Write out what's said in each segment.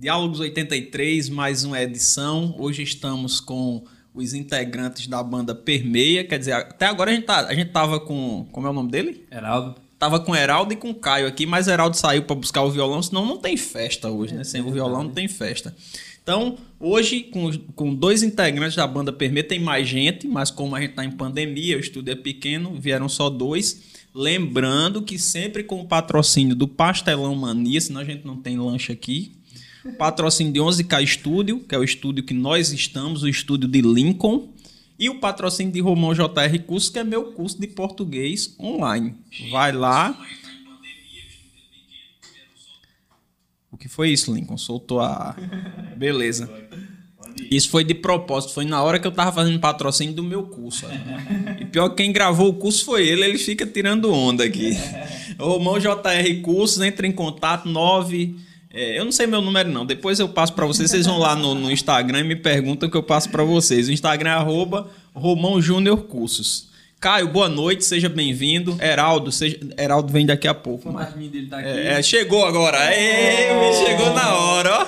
Diálogos 83, mais uma edição. Hoje estamos com os integrantes da banda Permeia. Quer dizer, até agora a gente, tá, a gente tava com. Como é o nome dele? Heraldo. Tava com Heraldo e com Caio aqui, mas Heraldo saiu para buscar o violão, senão não tem festa hoje, né? Sem o violão não tem festa. Então, hoje, com, com dois integrantes da banda Permeia, tem mais gente, mas como a gente tá em pandemia, o estúdio é pequeno, vieram só dois. Lembrando que sempre com o patrocínio do Pastelão Mania, senão a gente não tem lanche aqui. Patrocínio de 11K Estúdio, que é o estúdio que nós estamos, o estúdio de Lincoln. E o patrocínio de Romão JR Curso, que é meu curso de português online. Vai lá. O que foi isso, Lincoln? Soltou a. Beleza. Isso foi de propósito, foi na hora que eu tava fazendo patrocínio do meu curso. E pior que quem gravou o curso foi ele, ele fica tirando onda aqui. Romão JR Cursos, entra em contato 9. É, eu não sei meu número, não. Depois eu passo para vocês. Vocês vão lá no, no, Instagram e me perguntam que eu passo para vocês. O Instagram é arroba Romão Júnior Cursos. Caio, boa noite, seja bem-vindo. Heraldo, seja... Heraldo vem daqui a pouco. O dele tá aqui. É, chegou agora. Ei, chegou na hora, ó.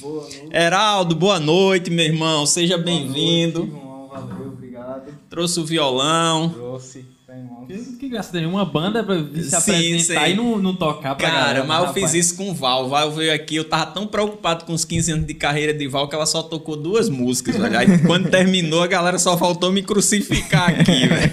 Boa noite. Heraldo, boa noite, meu irmão. Seja bem-vindo. Valeu, obrigado. Trouxe o violão. Trouxe. Que, que graça tem uma banda pra se sim, apresentar sim. e não, não tocar pra Cara, galera, mas eu rapaz. fiz isso com o Val. O Val veio aqui, eu tava tão preocupado com os 15 anos de carreira de Val que ela só tocou duas músicas, velho. Aí quando terminou, a galera só faltou me crucificar aqui, velho.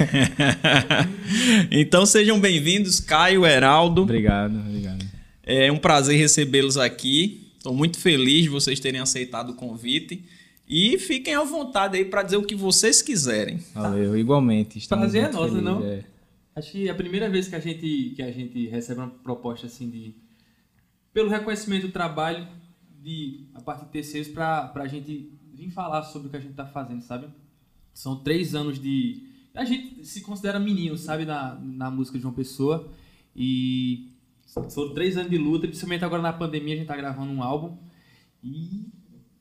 então sejam bem-vindos, Caio, Heraldo. Obrigado, obrigado. É um prazer recebê-los aqui. Estou muito feliz de vocês terem aceitado o convite. E fiquem à vontade aí para dizer o que vocês quiserem. Valeu, igualmente. Prazer é nosso, não? É. Acho que é a primeira vez que a gente que a gente recebe uma proposta assim de pelo reconhecimento do trabalho de a partir de terceiros para a gente vir falar sobre o que a gente está fazendo, sabe? São três anos de a gente se considera menino, sabe, na, na música de uma pessoa e foram três anos de luta, principalmente agora na pandemia a gente tá gravando um álbum e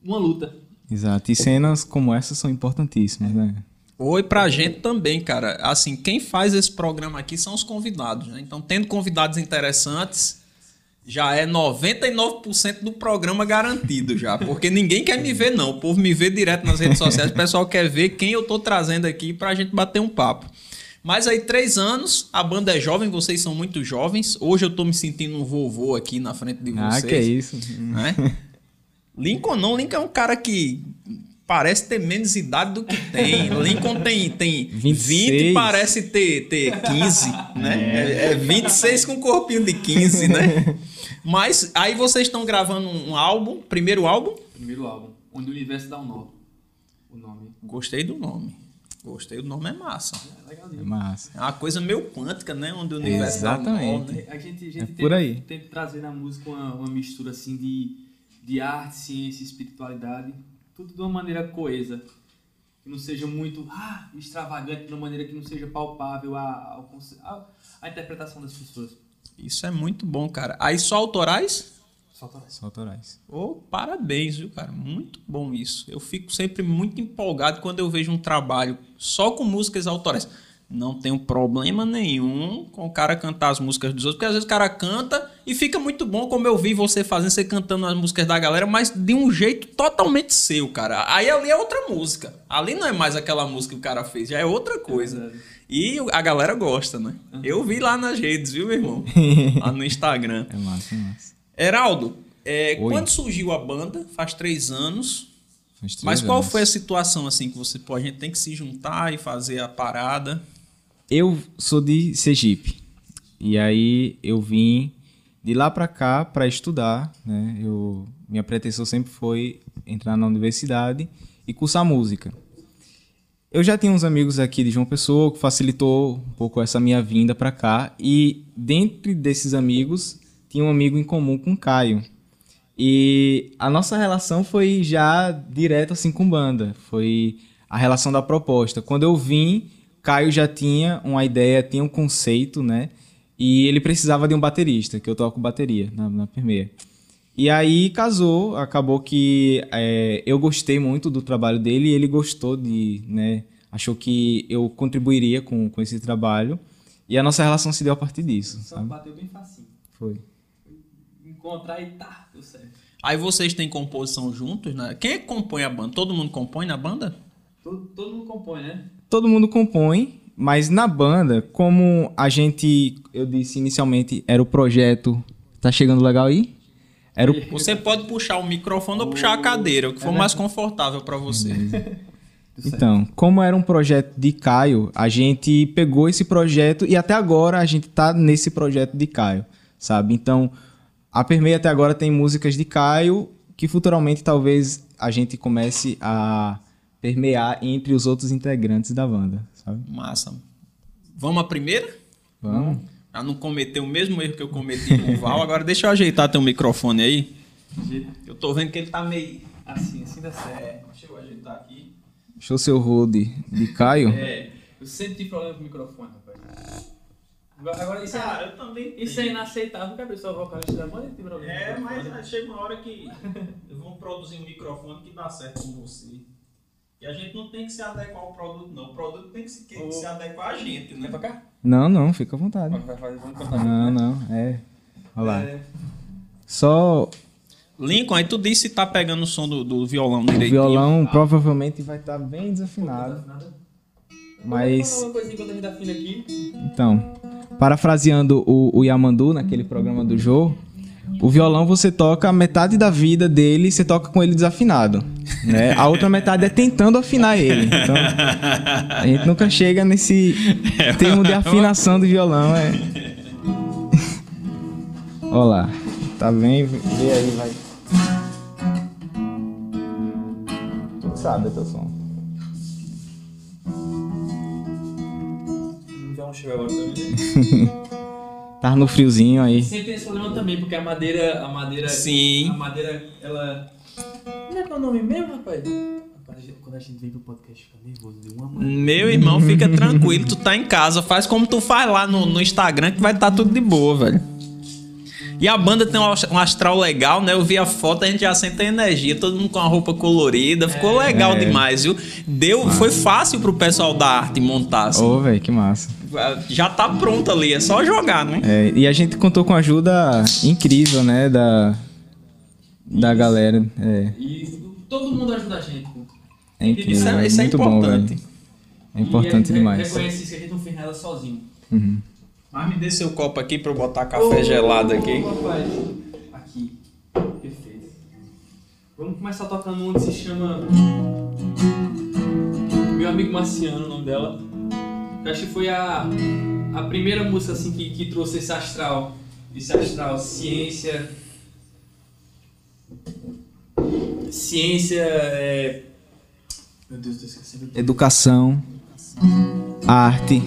uma luta. Exato, e cenas como essa são importantíssimas, né? Oi pra gente também, cara. Assim, quem faz esse programa aqui são os convidados, né? Então, tendo convidados interessantes, já é 99% do programa garantido já. Porque ninguém quer me ver, não. O povo me vê direto nas redes sociais. O pessoal quer ver quem eu tô trazendo aqui pra gente bater um papo. Mas aí, três anos, a banda é jovem, vocês são muito jovens. Hoje eu tô me sentindo um vovô aqui na frente de vocês. Ah, que é isso. Né? Lincoln não, Lincoln é um cara que parece ter menos idade do que tem. Lincoln tem, tem 20 e parece ter, ter 15, né? É, é 26 com um corpinho de 15, né? Mas aí vocês estão gravando um álbum, primeiro álbum? Primeiro álbum, onde o universo dá um nó. O nome. Gostei do nome. Gostei, o nome é massa. É, é massa. É uma coisa meio quântica, né? Onde o universo Exatamente. Né? A gente, a gente é tem, por aí. tem que trazer na música uma, uma mistura assim de, de arte, ciência, espiritualidade, tudo de uma maneira coesa. Que não seja muito ah, extravagante, de uma maneira que não seja palpável a, a, a, a interpretação das pessoas. Isso é muito bom, cara. Aí só autorais? Só autorais. Só autorais. Oh, parabéns, viu, cara? Muito bom isso. Eu fico sempre muito empolgado quando eu vejo um trabalho só com músicas autorais. Não tenho problema nenhum com o cara cantar as músicas dos outros, porque às vezes o cara canta e fica muito bom, como eu vi você fazendo, você cantando as músicas da galera, mas de um jeito totalmente seu, cara. Aí ali é outra música. Ali não é mais aquela música que o cara fez, já é outra coisa. É e a galera gosta, né? Uhum. Eu vi lá nas redes, viu, meu irmão? lá no Instagram. É massa, é massa. Heraldo, é, quando surgiu a banda? Faz três anos. Faz três Mas qual anos. foi a situação assim que você pô, a gente tem que se juntar e fazer a parada? Eu sou de Sergipe e aí eu vim de lá para cá para estudar, né? Eu minha pretensão sempre foi entrar na universidade e cursar música. Eu já tinha uns amigos aqui de João Pessoa que facilitou um pouco essa minha vinda para cá e dentre desses amigos tinha um amigo em comum com Caio. E a nossa relação foi já direto assim com banda. Foi a relação da proposta. Quando eu vim, Caio já tinha uma ideia, tinha um conceito, né? E ele precisava de um baterista, que eu toco bateria na, na primeira. E aí casou, acabou que é, eu gostei muito do trabalho dele e ele gostou de, né? Achou que eu contribuiria com, com esse trabalho. E a nossa relação se deu a partir disso. Só sabe? bateu bem facinho. Foi encontrar e tá, deu certo. Aí vocês têm composição juntos, né? Quem é que compõe a banda? Todo mundo compõe na banda? Todo, todo mundo compõe, né? Todo mundo compõe, mas na banda, como a gente, eu disse inicialmente, era o projeto. Tá chegando legal aí? Era o, Você pode puxar o microfone ou puxar a cadeira, o que for mais confortável pra você. Então, como era um projeto de Caio, a gente pegou esse projeto e até agora a gente tá nesse projeto de Caio, sabe? Então, a Permeia até agora tem músicas de Caio que futuramente talvez a gente comece a permear entre os outros integrantes da banda? Massa. Vamos à primeira? Vamos. Pra não cometer o mesmo erro que eu cometi no Val. Agora deixa eu ajeitar teu microfone aí. Eu tô vendo que ele tá meio. Assim, assim dá certo. É, deixa eu ajeitar aqui. Show seu road de Caio. É, eu sempre tive problema com o microfone, rapaz. Agora, isso, é, eu também. isso é inaceitável que a pessoa vocalista da banda tem problema É, com o mas chega uma hora que vão produzir um microfone que dá certo com você. E a gente não tem que se adequar ao produto, não. O produto tem que se, que se adequar a gente, né? Pra cá? Não, não, fica à vontade. Vai, vai, vamos contar. Não, não, é. Olha lá. É, Só Lincoln, aí tu disse se tá pegando o som do, do violão o direitinho. violão provavelmente vai estar bem desafinado. nada. Mas, Vamos falar uma coisinha a gente afina aqui. então, parafraseando o, o Yamandu naquele programa do Jô, o violão você toca a metade da vida dele, você toca com ele desafinado. Né? A outra metade é tentando afinar ele. Então, a gente nunca chega nesse termo de afinação do violão. É... Olha lá. Tá bem? Vê aí, vai. Tu sabe teu som. Então chegou agora também. né? Tá no friozinho aí. Sempre tem esse problema também, porque a madeira. A madeira. Sim. A madeira, ela. Como é que é o nome mesmo, rapaz? Quando a gente, vem pro podcast, fica nervoso de uma. Meu irmão, fica tranquilo, tu tá em casa, faz como tu faz lá no, no Instagram que vai estar tudo de boa, velho. E a banda tem um ast- astral legal, né? Eu vi a foto, a gente já sente a energia, todo mundo com a roupa colorida, ficou legal É. demais, viu? Deu, foi fácil pro pessoal da arte montar, assim. Ô, velho, que massa. Já tá pronto ali, é só jogar, né? É, e a gente contou com a ajuda incrível, né, da, da galera. É, E todo mundo ajuda a gente. pô. é incrível. Isso é, é isso é muito bom, importante. velho. É importante e demais. Reconhece isso que a gente não fez nada sozinho. Uhum. Mas me dê seu copo aqui pra eu botar café gelado aqui. Ô, rapaz. Aqui. Perfeito. Vamos começar tocando um que se chama. Meu amigo Marciano, o nome dela. Eu acho que foi a, a primeira música assim que, que trouxe esse astral. Esse astral, ciência. Ciência é. Meu Deus, tô esquecendo. Educação, arte.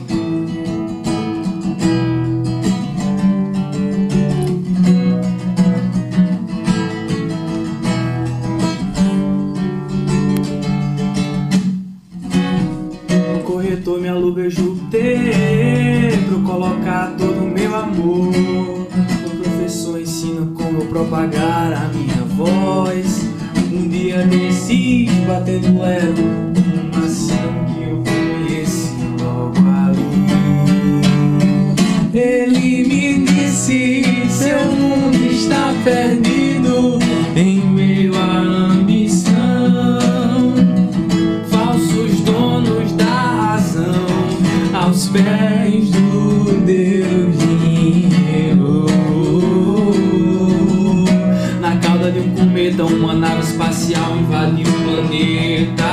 Corretor me aluga Júpiter pra colocar todo o meu amor. O professor ensina como eu propagar a minha voz. Um dia desci batendo lero um marciano que eu conheci logo ali. Ele me disse: seu mundo está perdido pés do Deus dinheiro. Na cauda de um cometa, uma nave espacial invadiu o planeta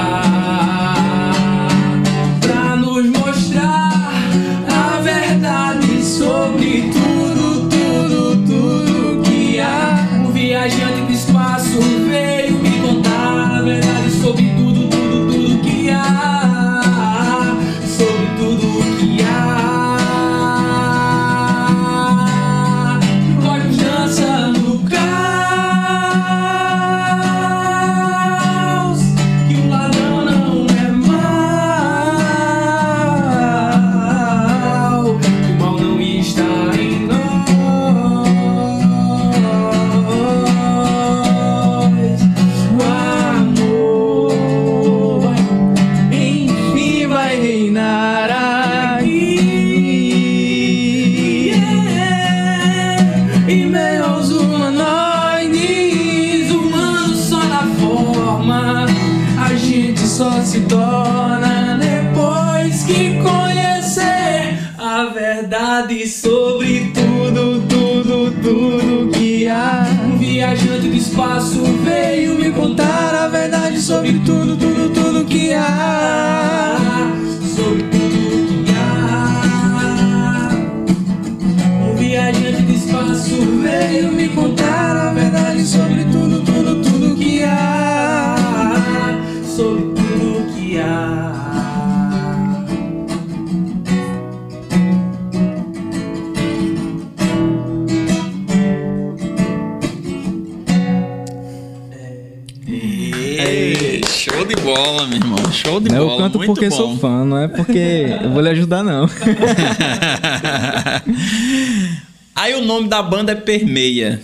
Aí o nome da banda é Permeia.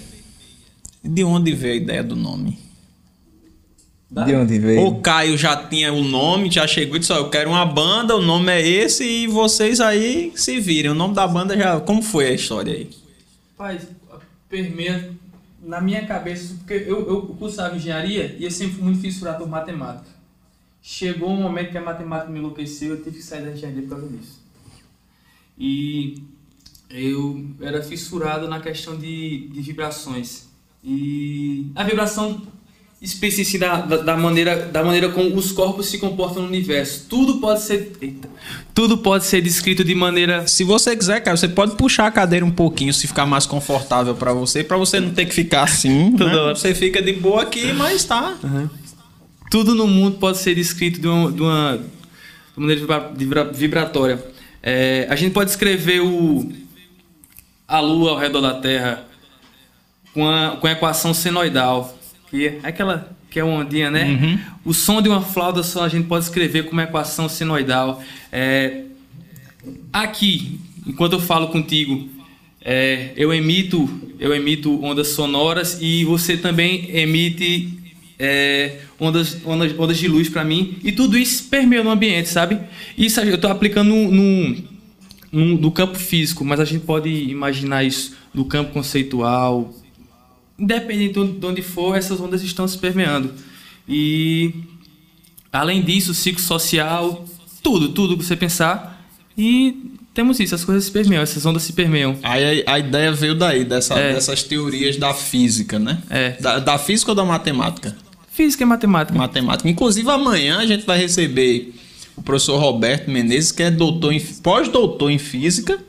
De onde veio a ideia do nome? De onde veio? O Caio já tinha o nome, já chegou e disse: Ó, eu quero uma banda, o nome é esse e vocês aí se virem. O nome da banda já. Como foi a história aí? Rapaz, permeia na minha cabeça, porque eu, eu cursava engenharia e eu sempre fui muito fissurado por matemática. Chegou um momento que a matemática me enlouqueceu, eu tive que sair da engenharia por causa disso. E eu era fissurado na questão de, de vibrações. E a vibração específica da, da, da maneira, da maneira como os corpos se comportam no universo. Tudo pode ser. Eita, tudo pode ser descrito de maneira Se você quiser, cara, você pode puxar a cadeira um pouquinho, se ficar mais confortável pra você, pra você não ter que ficar assim. Né? Você fica de boa aqui, mas tá. Tudo no mundo pode ser descrito de uma, de uma, de uma maneira vibra- vibra- vibratória. É, a gente pode escrever o, a Lua ao redor da Terra com a, com a equação senoidal, que é aquela que é uma ondinha, né? O som de uma flauta só a gente pode escrever com uma equação senoidal. É, aqui, enquanto eu falo contigo, é, eu emito eu emito ondas sonoras e você também emite é, ondas, ondas, ondas de luz para mim e tudo isso permeia no ambiente, sabe? Isso eu estou aplicando no, campo físico, mas a gente pode imaginar isso no campo conceitual. Independente de onde- de onde for, essas ondas estão se permeando. E além disso, ciclo social, tudo, tudo que você pensar. E temos isso, as coisas se permeiam, essas ondas se permeiam. Aí a, a ideia veio daí, dessa, É. dessas teorias da física, né? É. Da, da física ou da matemática? Física e matemática. Matemática. Inclusive, amanhã a gente vai receber o professor Roberto Menezes, que é doutor em, pós-doutor em física.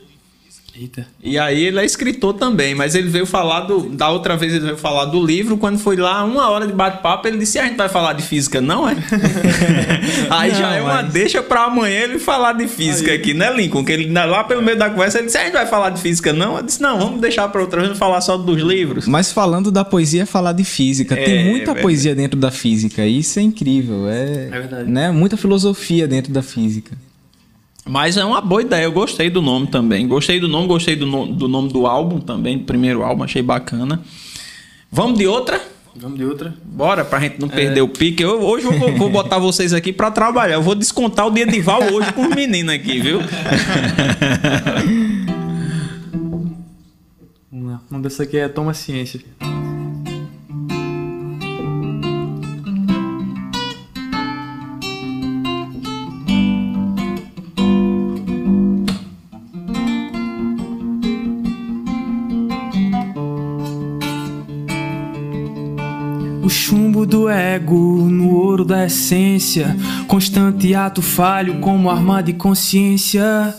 Eita. E aí ele é escritor também, mas ele veio falar do. Da outra vez ele veio falar do livro. Quando foi lá, uma hora de bate-papo, ele disse: "E a gente vai falar de física, não é? aí já Não, é uma mas- deixa pra amanhã ele falar de física aqui, né, Lincoln? Que ele lá pelo meio da conversa ele disse: a gente vai falar de física, não? Eu disse: não, vamos deixar pra outra vez falar só dos livros. Mas falando da poesia, é falar de física. É, Tem muita verdade. poesia dentro da física. Isso é incrível. É, É verdade. Né? Muita filosofia dentro da física. Mas é uma boa ideia, eu gostei do nome também. Gostei do nome, gostei do, no- do nome do álbum também, do primeiro álbum, achei bacana. Vamos de outra? Vamos de outra. Bora, pra gente não perder o pique. Eu, hoje eu vou, vou botar vocês aqui pra trabalhar. Eu vou descontar o dia de Val hoje com os meninos aqui, viu? Vamos lá. Uma dessa aqui é Toma Ciência. Essência, constante ato falho como arma de consciência.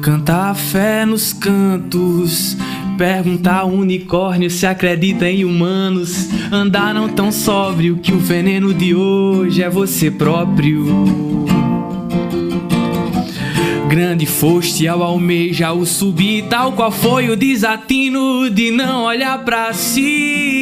Cantar a fé nos cantos, perguntar unicórnio se acredita em humanos. Andar não tão sóbrio que o veneno de hoje é você próprio. Grande foste ao almejar o subir, tal qual foi o desatino de não olhar pra si.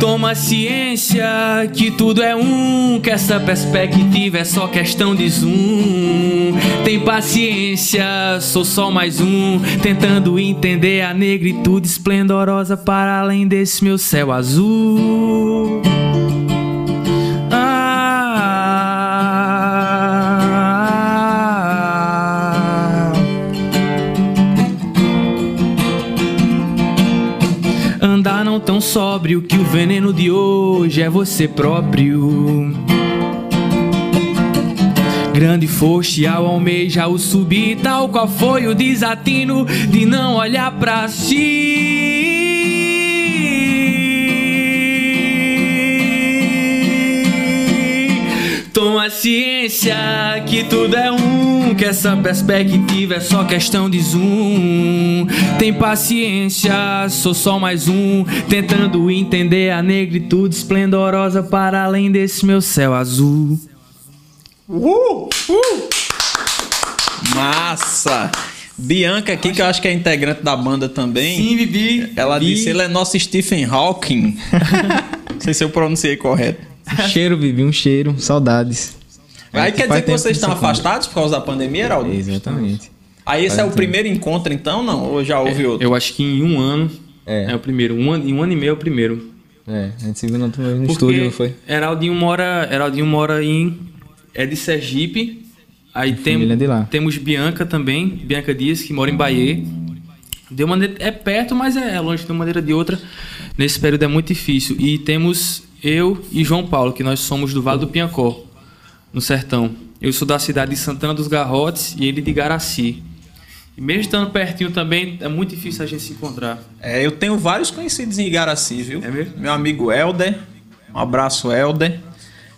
Toma ciência que tudo é um, que essa perspectiva é só questão de zoom. Tem paciência, sou só mais um, tentando entender a negritude esplendorosa para além desse meu céu azul. Sóbrio que o veneno de hoje é você próprio. Grande foste ao almejar o subir, tal qual foi o desatino de não olhar pra si. Toma ciência que tudo é um, que essa perspectiva é só questão de zoom. Tem paciência, sou só mais um, tentando entender a negritude esplendorosa para além desse meu céu azul. Uh! Uh! Massa! Bianca aqui, que eu acho que é integrante da banda também. Sim, Bibi. Ela Bi. disse, ele é nosso Stephen Hawking. Não sei se eu pronunciei correto. Um cheiro, Bibi, um cheiro. Saudades. Aí quer dizer que vocês estão afastados por causa da pandemia, Heraldo? Exatamente. Aí esse Faz é o tempo. primeiro encontro, então, não? Ou já houve outro? Eu acho que em um ano É. é, o primeiro. Um ano, em um ano e meio é o primeiro. É, a gente se viu no, no estúdio, não foi? Heraldinho mora, Heraldinho mora em. É de Sergipe. Aí tem, lá. temos Bianca também, Bianca Dias, que mora em Bahia. De uma maneira, é perto, mas é é longe de uma maneira ou de outra. Nesse período é muito difícil. E temos eu e João Paulo, que nós somos do Vale do Piancó, no sertão. Eu sou da cidade de Santana dos Garrotes e ele de Garaci. E mesmo estando pertinho também, é muito difícil a gente se encontrar. É, eu tenho vários conhecidos em Igaraci, viu? É mesmo? Meu amigo Helder. Um abraço, Helder.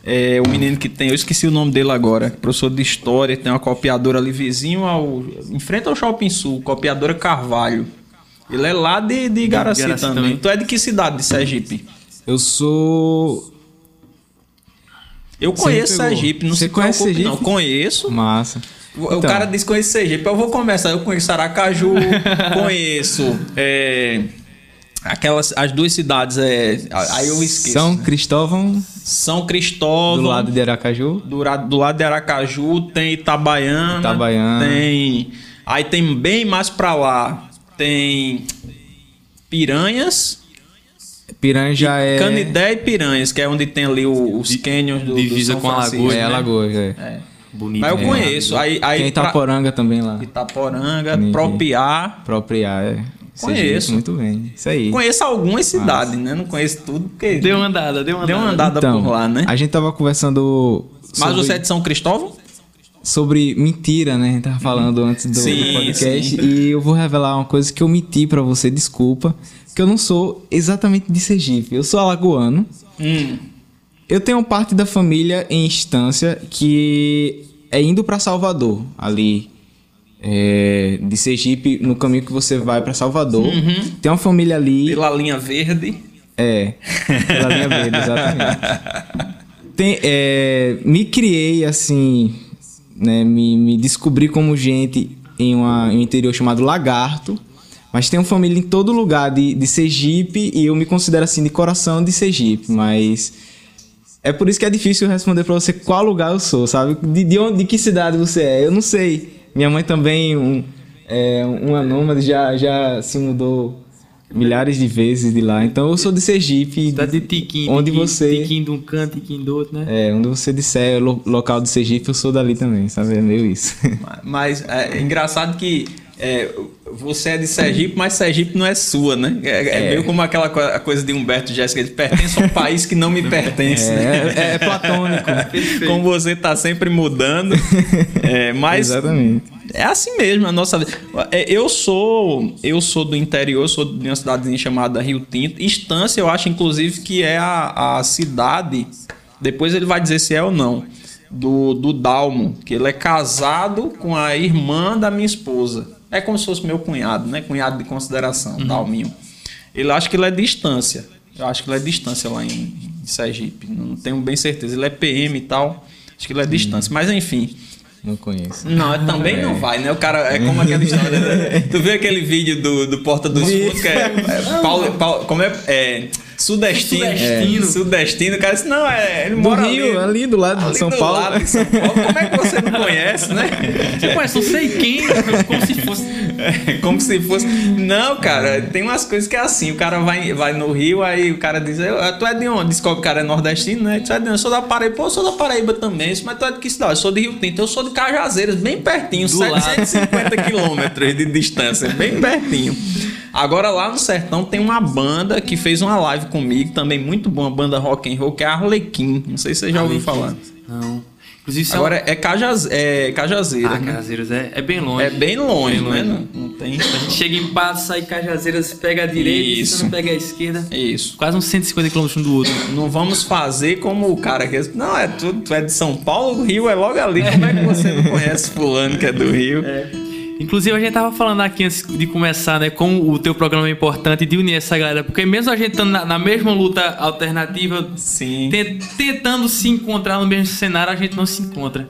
É, o menino que tem, eu esqueci o nome dele agora, professor de história, tem uma copiadora ali vizinho ao. Em frente ao Shopping Sul, copiadora Carvalho. Ele é lá de, de Igaraci, Igaraci também. também. Tu é de que cidade de Sergipe? Eu sou. Eu Você conheço pegou. Sergipe, não Você se conhece preocupe, Sergipe? não. Conheço. Massa. O Então, cara diz que conhece Sergipe. Eu vou começar. Eu conheço Aracaju, conheço. é, aquelas, as duas cidades. É, aí eu esqueço. São Cristóvão, São Cristóvão. do lado de Aracaju. Do, do lado de Aracaju tem Itabaiana. Itabaiana. Tem. Aí tem bem mais pra lá. Tem Piranhas. Piranha já é. Canidé e Piranhas, que é onde tem ali os canyons do, do divisa São com Francisco, Alagoas, É, né? Alagoas, é. É. Bonito. Mas eu né? conheço. Aí, aí Tem pra- Itaporanga também lá. Itaporanga, Entendi. Propriar. Propriar, é. Conheço. Muito bem. Isso aí. Conheço algumas cidades, né? Não conheço tudo, porque Deu uma andada, deu uma deu uma andada. andada por lá, né? A gente tava conversando. Mas sobre- você é de São Cristóvão? sobre mentira, né? A gente tava falando antes do, do Sim, podcast. sim. E eu vou revelar uma coisa que eu menti pra você, desculpa. Que eu não sou exatamente de Sergipe. Eu sou alagoano. Hum. Eu tenho parte da família em instância que é indo pra Salvador, ali. é, de Sergipe, no caminho que você vai pra Salvador. Uhum. Tem uma família ali. Pela linha verde. É, pela linha verde, exatamente. Tem, é, me criei assim, né, me, me descobri como gente em, uma, em um interior chamado Lagarto, mas tenho família em todo lugar de, de Sergipe e eu me considero assim de coração de Sergipe, mas é por isso que é difícil responder pra você qual lugar eu sou, sabe? De, de, onde, de que cidade você é, eu não sei. Minha mãe também, um, é, uma nômade, já, já se mudou milhares de vezes de lá. Então eu sou de Sergipe. Tá de tiquinho, Onde tiquinho, você- Tiquinho de um canto, tiquinho do outro, né? É, onde você disser lo- local de Sergipe, eu sou dali também, sabe? É meio isso. Mas é engraçado que é, você é de Sergipe, mas Sergipe não é sua, né? É, é meio como aquela co- a coisa de Humberto Jéssica, ele pertence a um país que não me pertence. né? É, é platônico. Como você tá sempre mudando. É, mas Exatamente. é assim mesmo a nossa vida. É, Eu sou eu sou do interior, sou de uma cidadezinha chamada Rio Tinto. Estância, eu acho inclusive que é a, a cidade. Depois ele vai dizer se é ou não. Do, do Dalmo, que ele é casado com a irmã da minha esposa. É como se fosse meu cunhado, né? Cunhado de consideração, Dalminho. Ele acha que ele é distância. Eu acho que ele é distância lá em, em Sergipe. Não tenho bem certeza. Ele é PM e tal. Acho que ele é de distância. Mas enfim. Não conheço. Não, também não vai, né? O cara é como aquela história. né? Tu viu aquele vídeo do, do Porta dos Fundos que é, é Paulo, Paulo- como é, é sudestino, Sudestino. É, sudestino. O cara disse não, é, ele Do mora Rio, ali, ali, do lado ali de São do Paulo. lado de São Paulo. Como é que você não conhece, né? Você conhece, não sei quem, como se fosse. É, como se fosse. Não, cara, tem umas coisas que é assim. O cara vai, vai no Rio, aí o cara diz: "Eu- Tu é de onde? Descobre que o cara é nordestino, né? Tu é de onde? Eu sou da Paraíba. Pô, eu sou da Paraíba também. Mas tu é de que cidade? Eu sou de Rio Tinto. Eu sou de Cajazeiras, bem pertinho, Do lado. 750 quilômetros de distância, bem pertinho. Agora lá no Sertão tem uma banda que fez uma live comigo, também muito boa, banda rock and roll, que é a Arlequim. Não sei se você já ouviu falar. Não. Inclusive, Agora é, Cajaz, é Cajazeira. Ah, né? Cajazeiras é, é bem longe. É bem longe, Bem longe. né? Não, não tem. A gente chega em Patos, sai Cajazeiras, pega a direita, Isso. não pega a esquerda. Isso. Quase uns 150 km um do outro. Não vamos fazer como o cara que. Não, é tudo. Tu é de São Paulo, o Rio é logo ali. Como é que você não conhece Fulano que é do Rio? Inclusive, a gente tava falando aqui antes de começar, né, como o teu programa é importante de unir essa galera, porque mesmo a gente estando na, na mesma luta alternativa, Sim. te- tentando se encontrar no mesmo cenário, a gente não se encontra.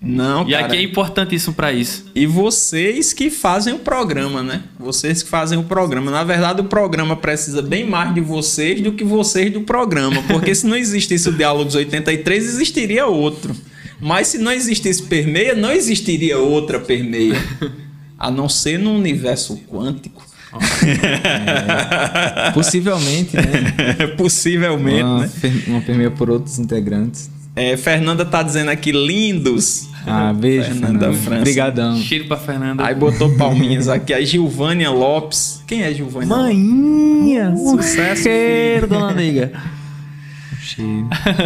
Não, E cara. aqui é importantíssimo pra isso. E vocês que fazem o programa, né? Vocês que fazem o programa. Na verdade, o programa precisa bem mais de vocês do que vocês do programa. Porque se não existisse o Diálogos 83, existiria outro. Mas se não existisse Permeia, não existiria outra Permeia. A não ser no universo quântico. Possivelmente, né? Possivelmente, uma, né? uma permeia por outros integrantes. É, Fernanda tá dizendo aqui, lindos. Ah, beijo, Fernanda Fernanda. França. Obrigadão. Cheiro pra Fernanda. Aí botou palminhas aqui. A Gilvânia Lopes. Quem é Gilvânia Lopes? Maninha! Sucesso, Cheiro, dona nega.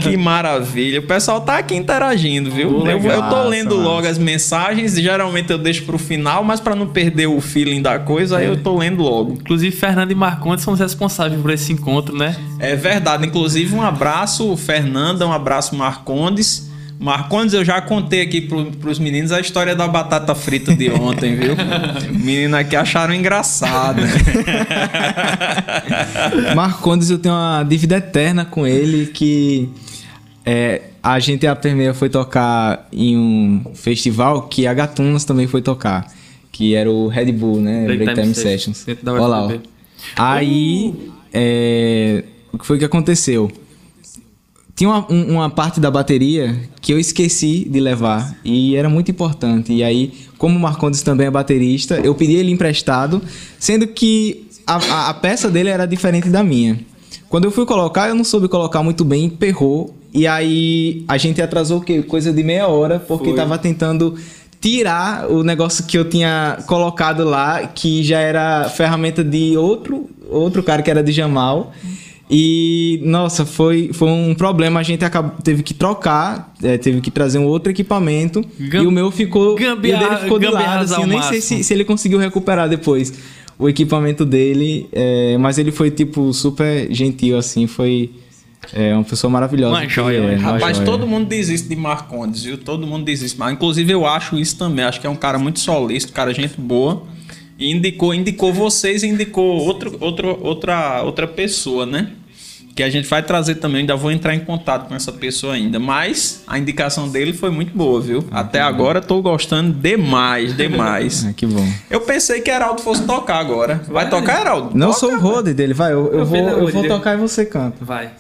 Que maravilha. O pessoal tá aqui interagindo, viu? Pô, eu, legal. eu tô lendo Massa, logo as mensagens. Geralmente eu deixo pro final, mas pra não perder o feeling da coisa, aí eu tô lendo logo. Inclusive, Fernanda e Marcondes são os responsáveis por esse encontro, né? É verdade. Inclusive, um abraço, Fernanda. Um abraço, Marcondes. Marcondes, eu já contei aqui pro, pros meninos a história da batata frita de ontem, viu? Meninos aqui acharam engraçado. Marcondes, eu tenho uma dívida eterna com ele que é, a gente, a Permeia, foi tocar em um festival que a Gatunas também foi tocar. Que era o Red Bull, né? Break Break, Time Time, Sessions, Olha lá, ó. Aí, é, o que foi que aconteceu? Tinha uma, um- uma parte da bateria que eu esqueci de levar e era muito importante. E aí, como o Marcondes também é baterista, eu pedi ele emprestado, sendo que a, a- peça dele era diferente da minha. Quando eu fui colocar, eu não soube colocar muito bem, emperrou. E aí a gente atrasou o quê? Coisa de meia hora, porque Foi. tava tentando tirar o negócio que eu tinha colocado lá, que já era ferramenta de outro, outro cara que era de Jamal. E, nossa, foi, foi um problema. A gente acabou, teve que trocar, é, teve que trazer um outro equipamento. Gam- e o meu ficou. e o dele ficou de lado, assim, eu nem sei se, se ele conseguiu recuperar depois o equipamento dele. é, mas ele foi, tipo, super gentil, assim. Foi é, uma pessoa maravilhosa. Uma joia, É, Rapaz, joia. todo mundo diz isso de Marcondes, viu? Todo mundo diz isso. Mas, inclusive, eu acho isso também. Acho que é um cara muito solícito, cara, gente boa. E indicou, indicou vocês e indicou outro, outro, outra, outra pessoa, né? Que a gente vai trazer também. Ainda vou entrar em contato com essa pessoa ainda. Mas a indicação dele foi muito boa, viu? Até agora tô gostando demais, demais. Ah, que bom. Eu pensei que Heraldo fosse tocar agora. Vai tocar, Heraldo? Não Toca, sou o road dele, vai. Eu, eu Eu vou, a eu vou tocar e você canta. Vai.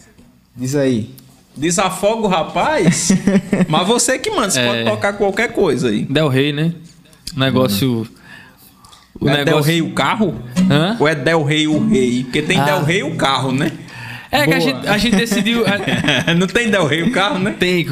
Diz aí. Desafoga o rapaz. mas você que manda, você É. pode tocar qualquer coisa aí. Del Rey, né? O negócio. O é Del Rey o carro? Hã? Ou é Del Rey o rei? Porque tem Ah. Del Rey o carro, né? É que a Boa. gente, a gente decidiu. a- Não tem Del Rey o carro, né? Tem,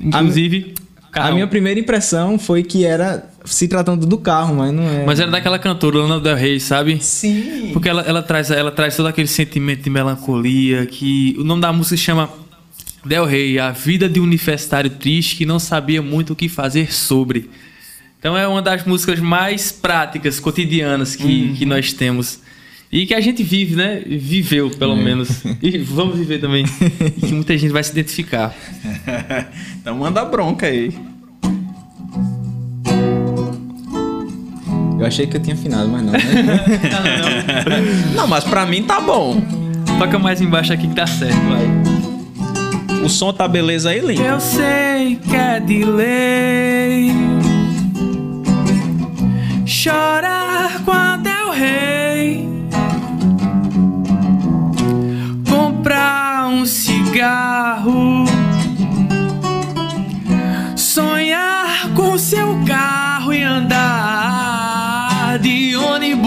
inclusive. A carro. minha primeira impressão foi que era se tratando do carro, mas não é. Mas era daquela cantora, Lana Del Rey, sabe? Sim. Porque ela, ela, traz, ela traz todo aquele sentimento de melancolia, que o nome da música se chama Del Rey, a vida de um universitário triste que não sabia muito o que fazer sobre. Então é uma das músicas mais práticas, cotidianas que, que nós temos. E que a gente vive, né? Viveu, pelo menos. E vamos viver também. E que muita gente vai se identificar. então manda bronca aí. Eu achei que eu tinha afinado, mas não, né? Não, mas pra mim tá bom. Toca mais embaixo aqui que tá certo, vai. O som tá beleza aí, Link? Eu sei que é de lei chorar quando é o rei, cigarro, sonhar com seu carro e andar de ônibus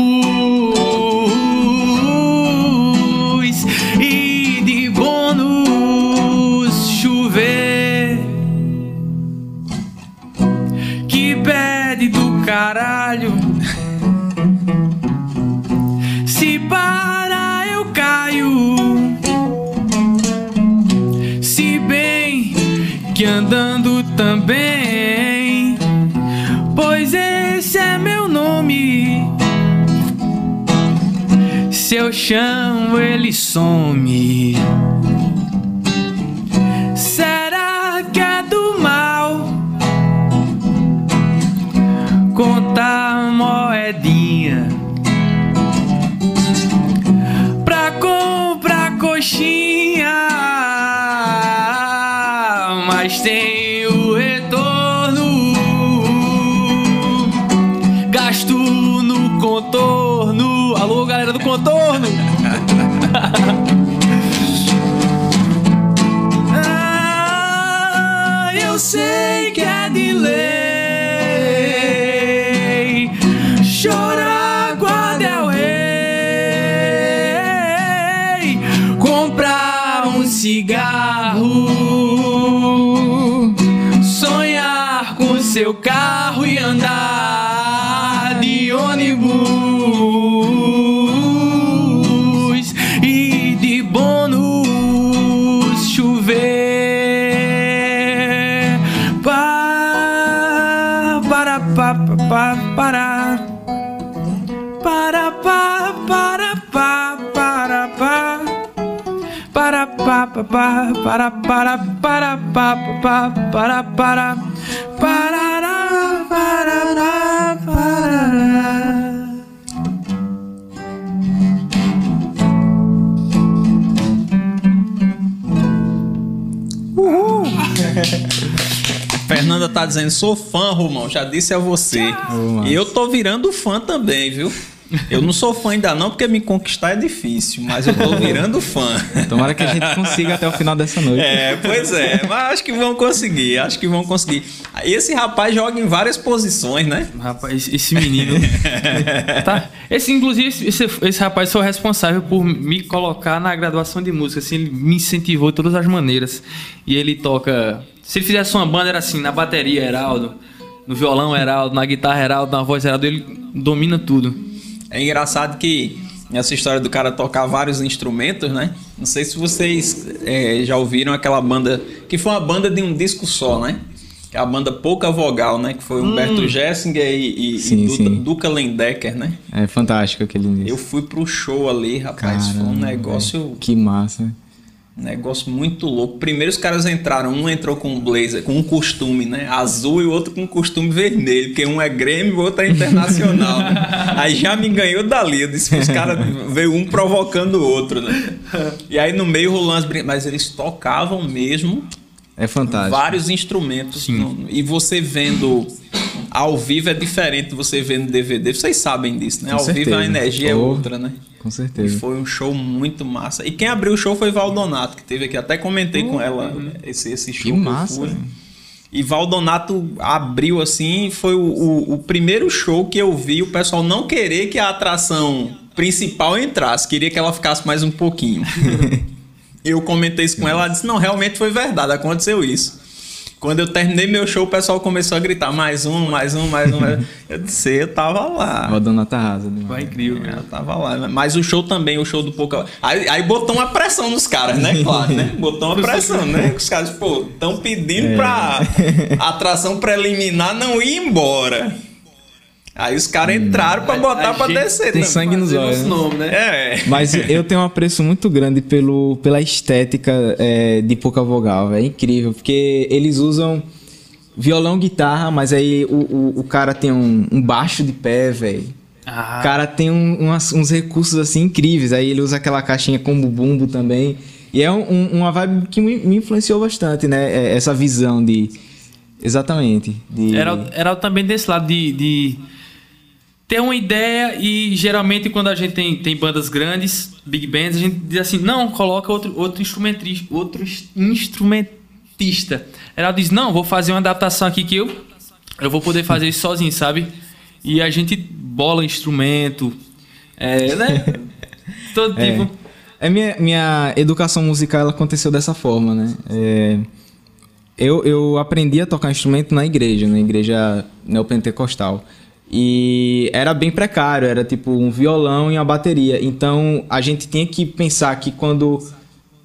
e de bônus chover. Que bad do caralho. Também, pois esse é meu nome. Se eu chamo, ele some. Para, pa, pa, pa, para, para, para, pa, pa, para, para. Parará, parará, parará. Fernanda tá dizendo, sou fã, Romão, já disse a você. massa. e eu tô virando fã também, viu? Eu não sou fã ainda não, porque me conquistar é difícil, mas eu tô virando fã. Tomara que a gente consiga até o final dessa noite. É, pois é, mas acho que vão conseguir, acho que vão conseguir. Esse rapaz joga em várias posições, né? Rapaz, esse menino. tá? Esse, inclusive, esse, esse, rapaz foi o responsável por me colocar na graduação de música. Assim, ele me incentivou de todas as maneiras. E ele toca. Se ele fizesse uma banda, era assim: na bateria, Heraldo. No violão, Heraldo. Na guitarra, Heraldo. Na voz, Heraldo. Ele domina tudo. É engraçado que essa história do cara tocar vários instrumentos, né? Não sei se vocês é, já ouviram aquela banda, que foi uma banda de um disco só, né? Que é a banda Pouca Vogal, né? Que foi Humberto Gessinger e, e, Sim, e Duca. Duca Lendecker, né? É fantástico aquele disco. Eu fui pro show ali, rapaz. foi um Caramba, negócio. Que massa. Negócio muito louco. Primeiro os caras entraram, um entrou com um blazer, com um costume, né? Azul e o outro com um costume vermelho, porque um é Grêmio e o outro é internacional. né? Aí já me ganhou dali. Eu disse que os caras veio um provocando o outro, né? E aí no meio rolando as brin- Mas eles tocavam mesmo É fantástico. vários instrumentos. no- e você vendo ao vivo é diferente de você vendo DVD. Vocês sabem disso, né? Com ao vivo a certeza. energia é Oh. outra, né? Com E certeza. foi um show muito massa. E quem abriu o show foi Valdonato, que teve aqui. Até comentei com ela esse, esse show. Que eu massa, fui. E Valdonato abriu assim, foi o, o, o primeiro show que eu vi o pessoal não querer que a atração principal entrasse, queria que ela ficasse mais um pouquinho. eu comentei isso com ela, ela disse: Não, realmente foi verdade, aconteceu isso. Quando eu terminei meu show, o pessoal começou a gritar: mais um, mais um, mais um. mais um." eu disse: Eu tava lá. Rodando na arrasa. demais. Foi incrível, É, né? Eu tava lá. Mas o show também, o show do Pouca. Aí, aí botou uma pressão nos caras, né? Claro, né? Botou uma pressão, né? Os caras, pô, estão pedindo pra atração preliminar não ir embora. Aí os caras entraram pra botar a pra gente descer tem também. sangue nos olhos, nosso né? nome, né? É. Mas eu tenho um apreço muito grande pelo, pela estética é, de pouca vogal, velho. É incrível, porque eles usam violão, guitarra, mas aí o, o, o cara tem um, um baixo de pé, velho. Ah, O cara tem um- umas- uns recursos assim incríveis. Aí ele usa aquela caixinha com bumbo também. E é um- um- uma vibe que me, me influenciou bastante, né? É, Essa visão de. Exatamente. De... Era, era também desse lado de, de ter uma ideia e geralmente quando a gente tem, tem bandas grandes, big bands, a gente diz assim, não, coloca outro, outro instrumentista, outro ins- instrumentista. Ela diz, não, vou fazer uma adaptação aqui que eu, eu vou poder fazer isso sozinho, sabe? E a gente bola instrumento, é, né? Todo É. tipo. É minha, minha educação musical ela aconteceu dessa forma, né? É, eu, eu aprendi a tocar instrumento na igreja, na igreja neopentecostal. E era bem precário, era tipo um violão e uma bateria. Então a gente tinha que pensar que quando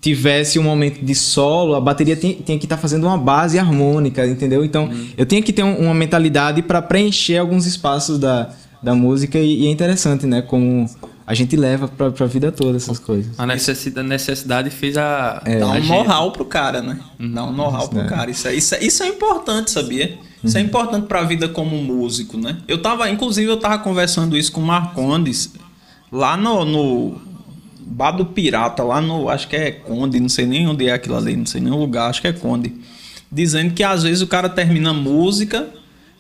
tivesse um momento de solo, a bateria tinha, tinha que estar fazendo uma base harmônica, entendeu? Então, Uhum. eu tinha que ter um- uma mentalidade para preencher alguns espaços da, da música e, e é interessante, né? Como a gente leva pra, pra vida toda essas coisas. A necessidade, a necessidade fez a. É. Dá a um know-how pro cara, né? Uhum. Dá um know-how pro É. cara. Isso é, isso, é, isso é importante, sabia? Isso Uhum. é importante pra vida como músico, né? Eu tava, inclusive, eu tava conversando isso com o Marcondes lá no, no Bar do Pirata, lá no, acho que é Conde, não sei nem onde é aquilo ali, não sei nem o lugar, acho que é Conde. Dizendo que às vezes o cara termina a música,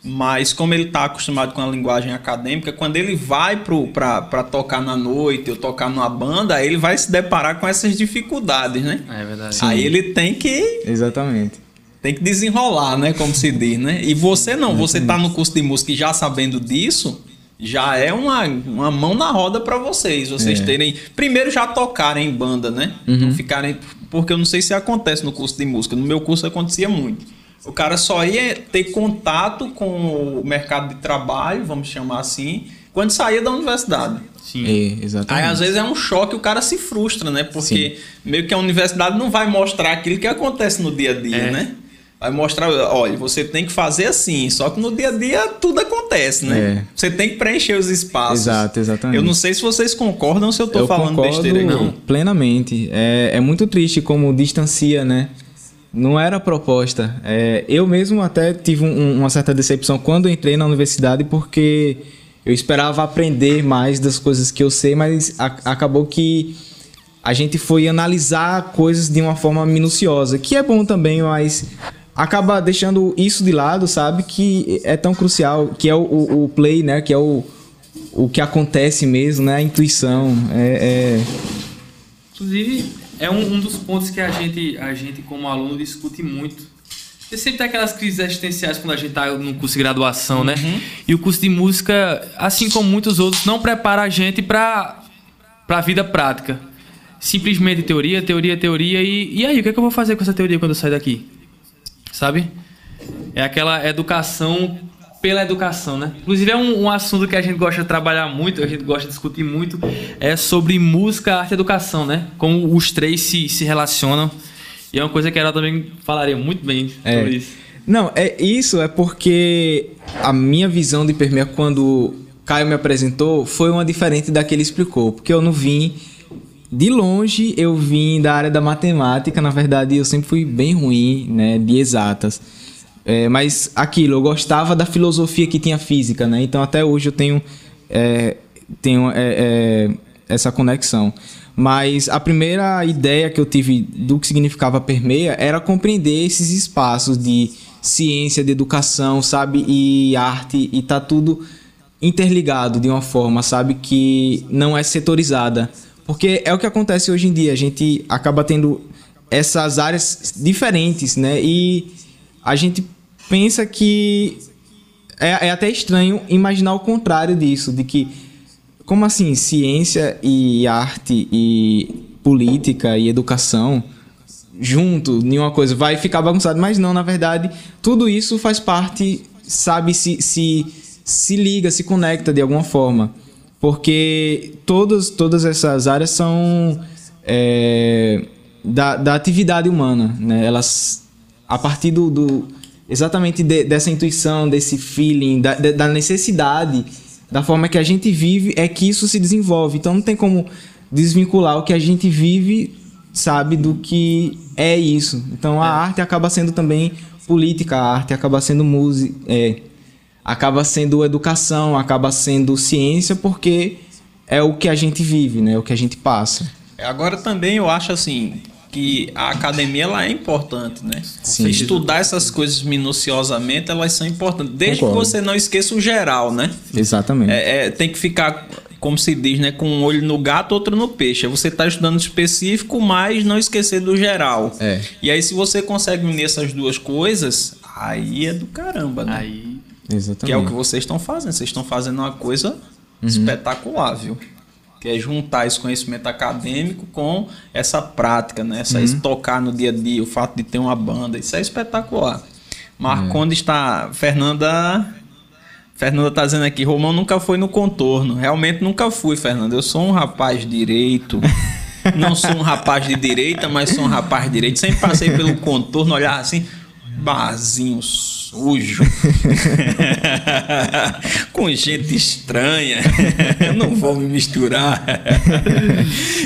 mas como ele tá acostumado com a linguagem acadêmica, quando ele vai pro, pra, pra tocar na noite ou tocar numa banda, aí ele vai se deparar com essas dificuldades, né? É verdade. Aí ele tem que Exatamente. Tem que desenrolar, né, como se diz, né? E você não, você tá no curso de música e já sabendo disso, já é uma, uma mão na roda para vocês, vocês É. terem, primeiro já tocarem em banda, né? Uhum. Não ficarem, porque eu não sei se acontece no curso de música, no meu curso acontecia muito. O cara só ia ter contato com o mercado de trabalho, vamos chamar assim, quando saía da universidade. Sim. É, exatamente. Aí às vezes é um choque, o cara se frustra, né? Porque meio que a universidade não vai mostrar aquilo que acontece no dia a dia, É. né? Vai mostrar, olha, você tem que fazer assim, só que no dia a dia tudo acontece, né? É. Você tem que preencher os espaços. Exato, exatamente. Eu não sei se vocês concordam se eu tô eu falando besteira. Não. plenamente. É, é muito triste como distancia, né? Não era proposta. É, eu mesmo até tive um- uma certa decepção quando entrei na universidade porque eu esperava aprender mais das coisas que eu sei, mas a- acabou que a gente foi analisar coisas de uma forma minuciosa, que é bom também, mas acaba deixando isso de lado, sabe? Que é tão crucial, que é o, o- o play, né? Que é o, o que acontece mesmo, né? A intuição. É, é- Inclusive, é um, um dos pontos que a gente, a gente, como aluno, discute muito. Você sempre tem aquelas crises existenciais quando a gente tá no curso de graduação, né? E o curso de música, assim como muitos outros, não prepara a gente para a vida prática. Simplesmente teoria, teoria, teoria. E, e aí, o que, é que eu vou fazer com essa teoria quando eu sair daqui? Sabe? É aquela educação pela educação, né? Inclusive é um, um assunto que a gente gosta de trabalhar muito, a gente gosta de discutir muito, é sobre música, arte e educação, né? Como os três se, se relacionam. E é uma coisa que ela também falaria muito bem É. sobre isso. Não, é isso é porque a minha visão de permeia quando Caio me apresentou foi uma diferente da que ele explicou, porque eu não vim de longe, eu vim da área da matemática, na verdade eu sempre fui bem ruim, né, de exatas. É, mas aquilo, eu gostava da filosofia que tinha física, né? Então até hoje eu tenho, é, tenho é, é, essa conexão. Mas a primeira ideia que eu tive do que significava permeia era compreender esses espaços de ciência, de educação, sabe? E arte, e tá tudo interligado de uma forma, sabe? Que não é setorizada. Porque é o que acontece hoje em dia, a gente acaba tendo essas áreas diferentes, né? E a gente pensa que é, é até estranho imaginar o contrário disso, de que como assim ciência e arte e política e educação junto em uma coisa vai ficar bagunçado, mas não, na verdade, tudo isso faz parte, sabe, se, se, se liga, se conecta de alguma forma. Porque todas, todas essas áreas são é, da, da atividade humana, né? Elas, a partir do, do exatamente de- dessa intuição, desse feeling, da, da necessidade, da forma que a gente vive, é que isso se desenvolve. Então não tem como desvincular o que a gente vive, sabe, do que é isso. Então a arte acaba sendo também política, a arte acaba sendo música, é, acaba sendo educação, acaba sendo ciência, porque é o que a gente vive, né? É o que a gente passa. Agora também eu acho assim que a academia ela é importante, né? Sim. Você estudar essas coisas minuciosamente, elas são importantes. Desde Concordo. que você não esqueça o geral, né? Exatamente. É, é, tem que ficar, como se diz, né? Com um olho no gato, outro no peixe. Você está estudando específico, mas não esquecer do geral. É. E aí, se você consegue unir essas duas coisas, aí é do caramba, né? Aí. Exatamente. Que é o que vocês estão fazendo. Vocês estão fazendo uma coisa espetacular, viu? Que é juntar esse conhecimento acadêmico com essa prática, né? Essa esse tocar no dia a dia, o fato de ter uma banda. Isso é espetacular. Marcondes está. Fernanda. Fernanda tá dizendo aqui, Romão nunca foi no contorno. Realmente nunca fui, Fernanda. Eu sou um rapaz direito, Não sou um rapaz de direita, mas sou um rapaz de direita. Sempre passei pelo contorno, olhar assim, barzinho sujo. Com gente estranha. Não vou me misturar.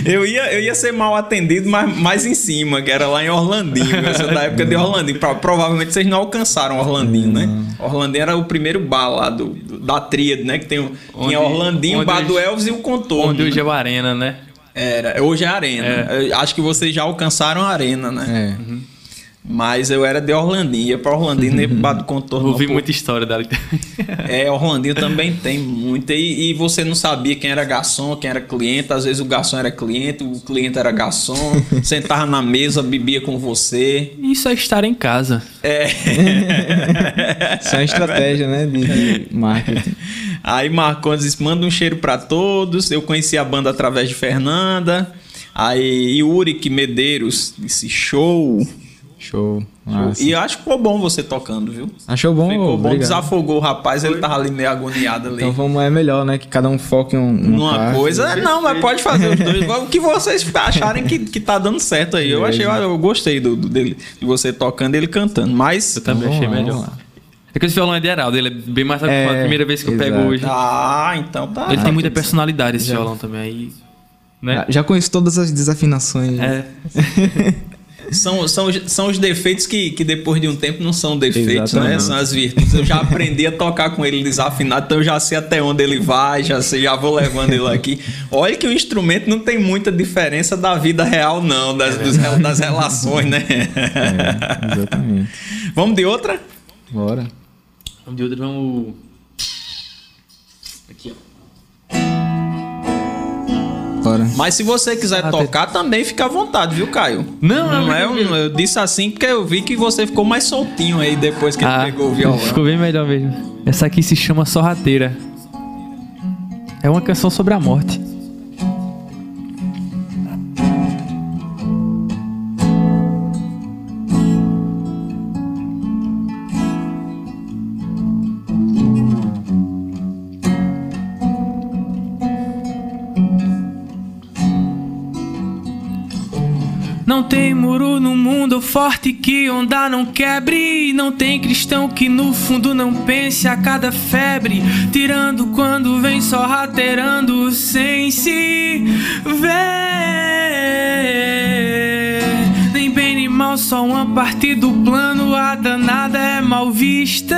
Eu ia, eu ia ser mal atendido, mas mais em cima, que era lá em Orlandinho. Eu sou da época de Orlandinho. Pro- Provavelmente vocês não alcançaram Orlandinho, né? Orlandinho era o primeiro bar lá do, da tríade, né? Que tem, Onde- tinha Orlandinho, o Bar do Elvis e o Contorno. Onde hoje é o Arena, né? Era, hoje é Arena. Eu acho que vocês já alcançaram a Arena, né? É. Mas eu era de Orlandinho, ia pra Orlandinho, nem do contorno. Ouvi muita história dali. É, Orlandinho também tem muita. E, e você não sabia quem era garçom, quem era cliente. Às vezes o garçom era cliente, o cliente era garçom. sentava na mesa, bebia com você. Isso é estar em casa. É. Isso é uma estratégia, né? De, de marketing. Aí Marcondes disse: manda um cheiro pra todos. Eu conheci a banda através de Fernanda. Aí Yuri Medeiros disse: show. Show. Massa. E eu acho que ficou bom você tocando, viu? Achou bom? Ficou bom, Obrigado. desafogou o rapaz, ele tava ali meio agoniado ali. Então vamos, é melhor, né? Que cada um foque em um, numa Numa parte. coisa, não, mas pode fazer os dois. O que vocês acharem que, que tá dando certo aí. Eu achei, eu gostei do, do- dele, de você tocando e ele cantando. Mas. Eu também achei lá, melhor. É que esse violão é de Heraldo, ele é bem mais É, a primeira vez que eu pego exato. hoje. Ah, então tá. ele tem muita personalidade esse violão também. Aí, né? Já- Já conheço todas as desafinações. É. São, são, os- são os defeitos que, que depois de um tempo não são defeitos, né? Exatamente. São as virtudes. Eu já aprendi a tocar com ele desafinado, então eu já sei até onde ele vai, já sei, já vou levando ele aqui. Olha que o instrumento não tem muita diferença da vida real, não, das, dos rel- das relações, né? É, exatamente. Vamos de outra? Bora. Vamos de outro, vamos. Bora. Mas se você quiser Ah, tocar, também fica à vontade, viu, Caio? Não, Não não, é, não. eu, eu disse assim porque eu vi que você ficou mais soltinho aí depois que ele pegou o violão. Ah, Ficou bem melhor mesmo. Essa aqui se chama Sorrateira. É uma canção sobre a morte. Não tem muro no mundo forte que onda não quebre. Não tem cristão que no fundo não pense a cada febre. Tirando quando vem só rateirando sem se ver. Nem bem nem mal, só uma parte do plano. A danada é mal vista.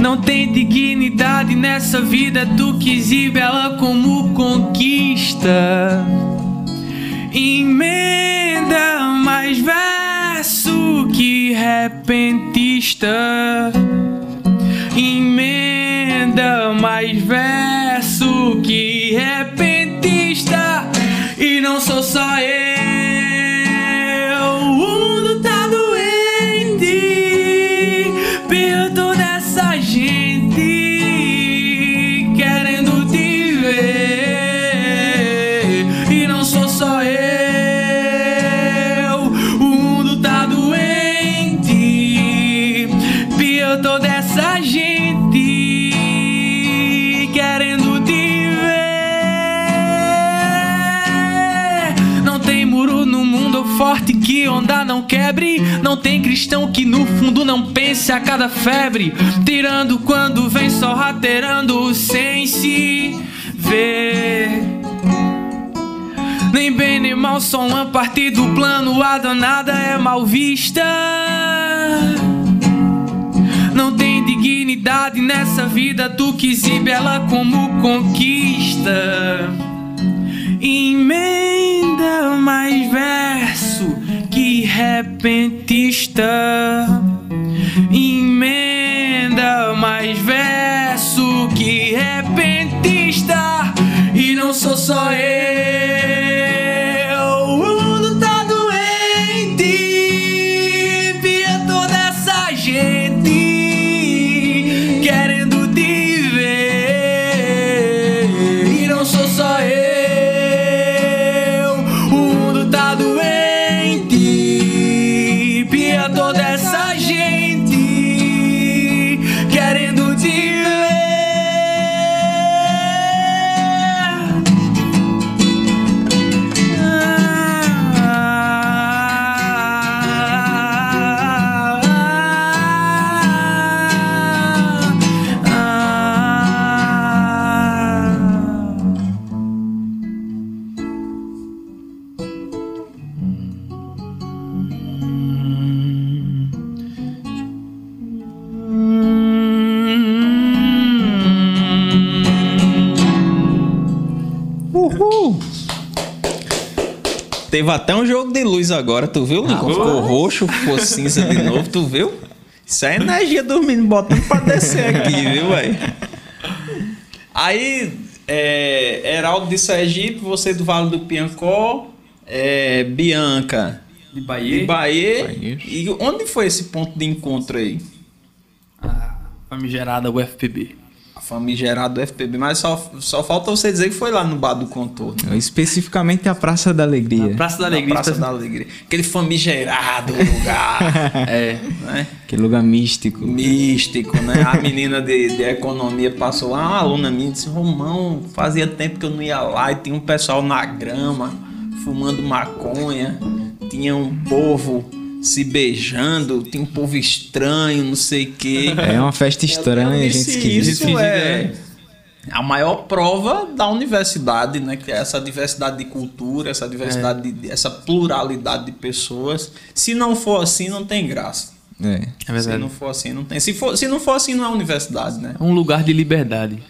Não tem dignidade nessa vida, tu que exibe ela como conquista. Emenda mais verso que repentista. Emenda mais verso que repentista. E não sou só eu. Quebre. Não tem cristão que no fundo não pense a cada febre. Tirando quando vem só rateirando sem se ver. Nem bem nem mal, só uma parte do plano. A danada é mal vista. Não tem dignidade nessa vida, tu que exibe ela como conquista. Emenda mais verso que repentista. Teve até um jogo de luz agora, tu viu, Lincoln? Ficou roxo, ficou cinza de novo, tu viu? Isso é energia dormindo, botando pra descer aqui, viu, velho? Aí, é, Heraldo de Sergipe, você do Vale do Piancó, é, Bianca De de Bahia. Bahia. Bahia. E onde foi esse ponto de encontro aí? Ah, Famigerada UFPB. A famigerada do FPB, mas só, só falta você dizer que foi lá no Bar do Contorno. Especificamente a Praça da Alegria. Praça da Na Alegria. Praça da Alegria. Aquele famigerado lugar. É. né? Aquele lugar místico. Místico, né? A menina de, de economia passou lá, uma aluna minha disse: Romão, fazia tempo que eu não ia lá e tinha um pessoal na grama fumando maconha, tinha um povo se beijando, tinha um povo estranho, não sei o quê. É uma festa estranha, Eu gente esquisita. Isso é a maior prova da universidade, né? Que é essa diversidade de cultura, essa diversidade, de, essa pluralidade de pessoas. Se não for assim, não tem graça. É. É verdade. Se não for assim, não tem. Se, for, se não for assim, não é universidade, né? É um lugar de liberdade.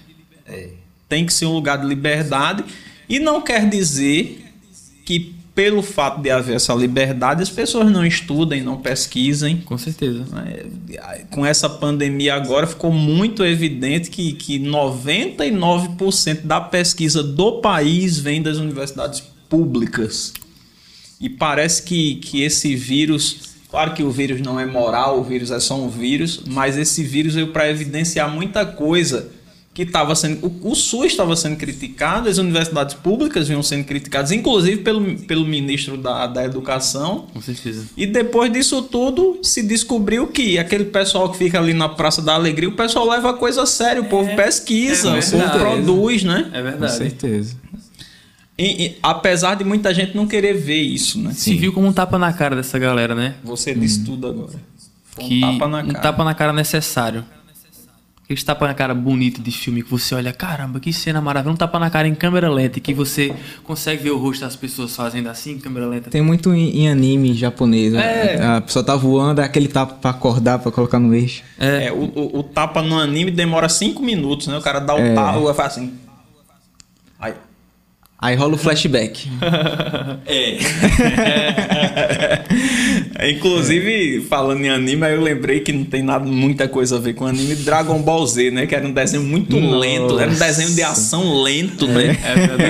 Tem que ser um lugar de liberdade. E não quer dizer que, pelo fato de haver essa liberdade, as pessoas não estudem, não pesquisem. Com certeza. né? Com essa pandemia agora ficou muito evidente que, que 99% da pesquisa do país vem das universidades públicas. E parece que, que esse vírus, claro que o vírus não é moral, o vírus é só um vírus, mas esse vírus veio para evidenciar muita coisa que estava sendo. O, o SUS estava sendo criticado, as universidades públicas vinham sendo criticadas, inclusive pelo, pelo ministro da, da Educação. Com certeza. E depois disso tudo, se descobriu que aquele pessoal que fica ali na Praça da Alegria, o pessoal leva a coisa a sério, o povo pesquisa, é o povo produz, né? É Com verdade. certeza. E- e apesar de muita gente não querer ver isso, né? Se viu como um tapa na cara dessa galera, né? Você disse tudo agora. Foi que um tapa na um cara. tapa na cara necessário. Aquele tapa na cara bonito de filme que você olha, caramba, que cena maravilhosa. Um tapa na cara em câmera lenta, que você consegue ver o rosto das pessoas fazendo assim, em câmera lenta. Tem muito em, em anime japonês. né? É. A pessoa tá voando, é aquele tapa pra acordar, pra colocar no eixo. É, o, o- o tapa no anime demora cinco minutos, né? O cara dá o É. tapa e faz assim. Aí. Aí rola o flashback. É. Inclusive, falando em anime, eu lembrei que não tem nada, muita coisa a ver com anime Dragon Ball Z, né? Que era um desenho muito Nossa. lento, era um desenho de ação lento, né?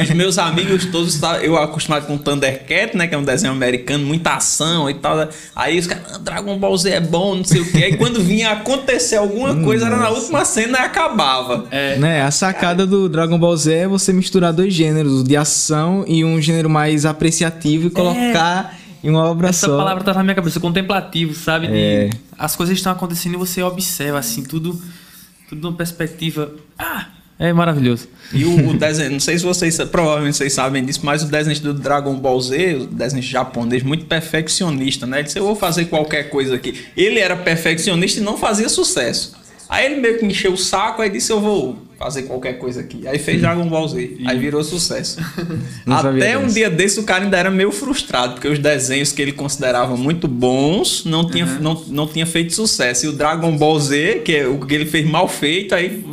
Os meus amigos todos, eu acostumado com Thundercat, né? Que é um desenho americano, muita ação e tal. Aí os caras, "Ah, Dragon Ball Z é bom, não sei o quê. Aí quando vinha acontecer alguma coisa, era na última cena e acabava. Né? A sacada do Dragon Ball Z é você misturar dois gêneros, o de ação e um gênero mais apreciativo e colocar em uma obra Essa só. palavra tá na minha cabeça, contemplativo, sabe? De- É. as coisas estão acontecendo e você observa, assim, tudo, tudo numa perspectiva. Ah! É maravilhoso. E o, o desenho, não sei se vocês, provavelmente vocês sabem disso, mas o desenho do Dragon Ball Z, o desenho japonês, muito perfeccionista, né? Ele disse, eu vou fazer qualquer coisa aqui. Ele era perfeccionista e não fazia sucesso. Aí ele meio que encheu o saco, aí disse, eu vou fazer qualquer coisa aqui. Aí fez Dragon Ball Z, aí virou sucesso. Até um dia desse o cara ainda era meio frustrado, porque os desenhos que ele considerava muito bons não tinha, não, não tinha feito sucesso. E o Dragon Ball Z, que é o que ele fez mal feito, aí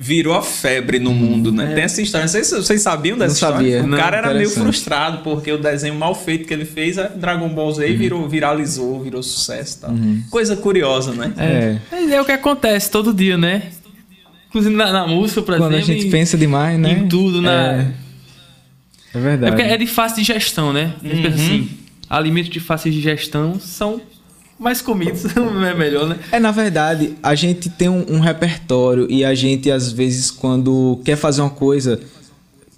virou a febre no mundo, né? Tem essa história. Se vocês sabiam dessa Não história. sabia. O Não, cara era meio frustrado porque o desenho mal feito que ele fez, a Dragon Ball Z, virou, viralizou, virou sucesso e tal. Coisa curiosa, né? É. Mas é o que acontece todo dia, né? Inclusive na, na música, por Quando a exemplo. gente em- pensa demais, né? em tudo, na- É, é É verdade. porque é de fácil digestão, né? A gente pensa assim, alimentos de fácil digestão são mais comidos, não é melhor, né? É, na verdade, a gente tem um, um repertório e a gente, às vezes, quando quer fazer uma coisa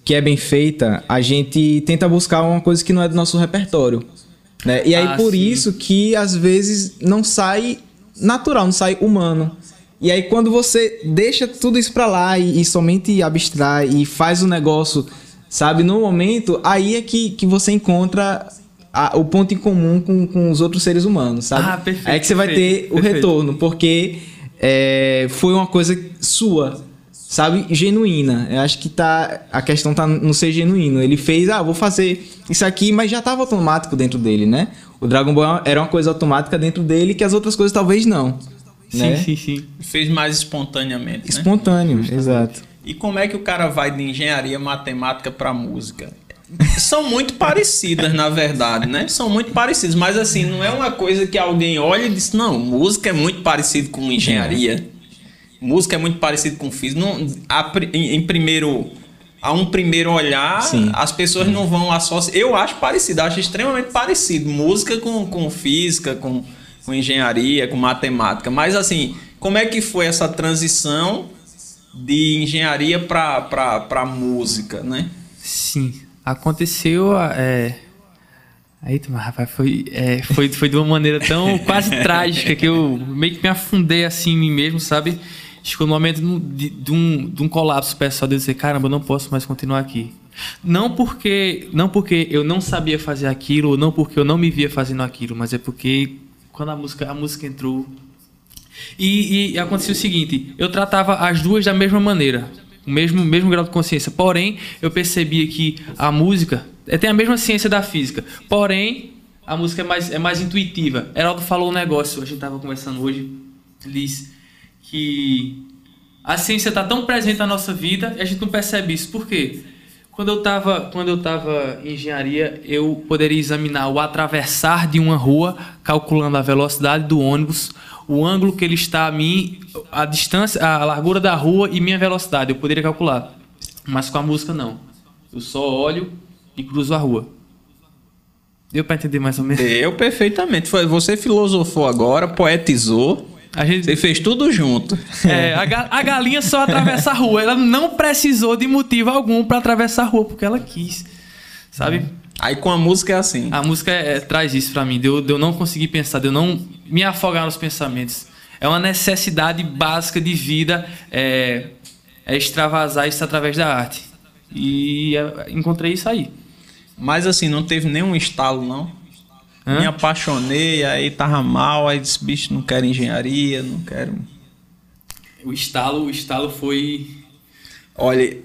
que é bem feita, a gente tenta buscar uma coisa que não é do nosso repertório. Né? E aí, Ah, por sim. isso que, às vezes, não sai natural, não sai humano. E aí, quando você deixa tudo isso pra lá e, e somente abstrai e faz o negócio, sabe, no momento, aí é que, que você encontra a- o ponto em comum com, com os outros seres humanos, sabe? Ah, perfeito, Aí é que você vai perfeito, ter o perfeito. retorno, porque é, foi uma coisa sua, sabe? Genuína. Eu acho que tá, a questão tá no ser genuíno. Ele fez, ah, vou fazer isso aqui, mas já estava automático dentro dele, né? O Dragon Ball era uma coisa automática dentro dele que as outras coisas talvez não. Né? Sim, sim, sim. Fez mais espontaneamente, né? Espontâneo, exato. E como é que o cara vai de engenharia matemática para música? são muito parecidas, na verdade, né? São muito parecidas, mas assim, não é uma coisa que alguém olha e diz, não, música é muito parecido com engenharia. Música é muito parecido com física. Não, a, em, em, primeiro, a um primeiro olhar, Sim. as pessoas não vão associar. Eu acho parecido, acho extremamente parecido. Música com, com física, com, com engenharia, com matemática. Mas assim, como é que foi essa transição de engenharia para música, né? Sim, aconteceu. É... Aí, rapaz, foi, é, foi, foi de uma maneira tão quase trágica que eu meio que me afundei assim em mim mesmo, sabe? Chegou no momento de, de, um, de um colapso pessoal de dizer, caramba, eu não posso mais continuar aqui. Não porque, não porque eu não sabia fazer aquilo, ou não porque eu não me via fazendo aquilo, mas é porque quando a música, a música entrou. E, e aconteceu o seguinte: eu tratava as duas da mesma maneira, o mesmo, mesmo grau de consciência. Porém, eu percebia que a música é, tem a mesma ciência da física. Porém, a música é mais, é mais intuitiva. Heraldo falou um negócio, a gente estava conversando hoje. Disse que a ciência está tão presente na nossa vida e a gente não percebe isso. Por quê? Quando eu estava quando eu tava em engenharia, eu poderia examinar o atravessar de uma rua, calculando a velocidade do ônibus, o ângulo que ele está a mim, a distância, a largura da rua e minha velocidade. Eu poderia calcular. Mas com a música não. Eu só olho e cruzo a rua. Deu para entender mais ou menos? Deu perfeitamente. Você filosofou agora, poetizou. A gente... Você fez tudo junto. É, a, ga a galinha só atravessa a rua. Ela não precisou de motivo algum para atravessar a rua, porque ela quis. Sabe? Aí com a música é assim. A música é, é, traz isso para mim, de eu, de eu não conseguir pensar, de eu não me afogar nos pensamentos. É uma necessidade básica de vida, é, é extravasar isso através da arte. E é, encontrei isso aí. Mas assim, não teve nenhum estalo, não? Hã? Me apaixonei, aí tava mal, aí disse, bicho, não quero engenharia, não quero. O estalo, o estalo foi. Olha,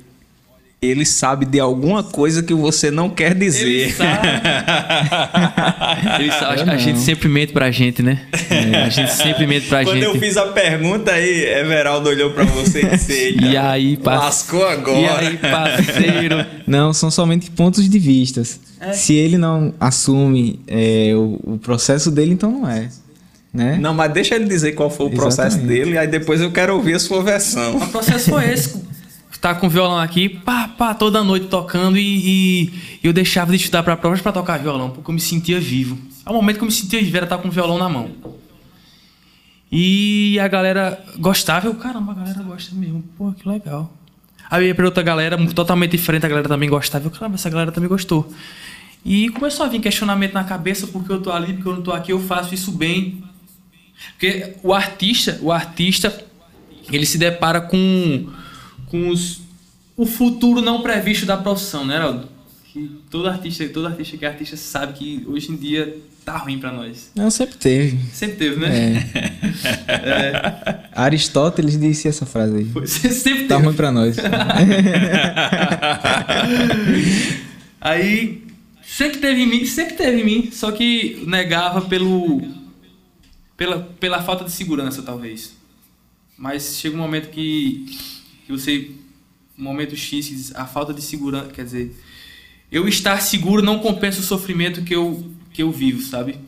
ele sabe de alguma coisa que você não quer dizer. Ele sabe. ele sabe. A gente sempre mente pra gente, né? É, a gente sempre mente pra Quando gente. Quando eu fiz a pergunta aí, Everaldo olhou pra você e disse: E aí, parceiro? Lascou agora. E aí, parceiro? Não, são somente pontos de vista. É. Se ele não assume é, o, o processo dele, então não é. Né? Não, mas deixa ele dizer qual foi o Exatamente. processo dele, aí depois eu quero ouvir a sua versão. O processo foi esse tá com violão aqui, pá, pá, toda noite tocando e, e eu deixava de estudar para provas para tocar violão, porque eu me sentia vivo. É o momento que eu me sentia vivo, era estar tá com o violão na mão. E a galera gostava, eu, caramba, a galera gosta mesmo, pô, que legal. Aí eu ia pra outra galera, totalmente diferente, a galera também gostava, eu, caramba, essa galera também gostou. E começou a vir questionamento na cabeça, porque eu tô ali, porque eu não tô aqui, eu faço isso bem. Porque o artista, o artista, ele se depara com com os, o futuro não previsto da profissão, né, Heraldo? Que todo artista, todo artista que é artista sabe que hoje em dia tá ruim para nós. Não, sempre teve. Sempre teve, né? É. é. Aristóteles disse essa frase aí. Foi, sempre tá ruim para nós. aí sempre teve em mim, sempre teve em mim, só que negava pelo pela, pela falta de segurança, talvez. Mas chega um momento que que você, no momento X, a falta de segurança, quer dizer, eu estar seguro não compensa o sofrimento que eu, que eu vivo, sabe?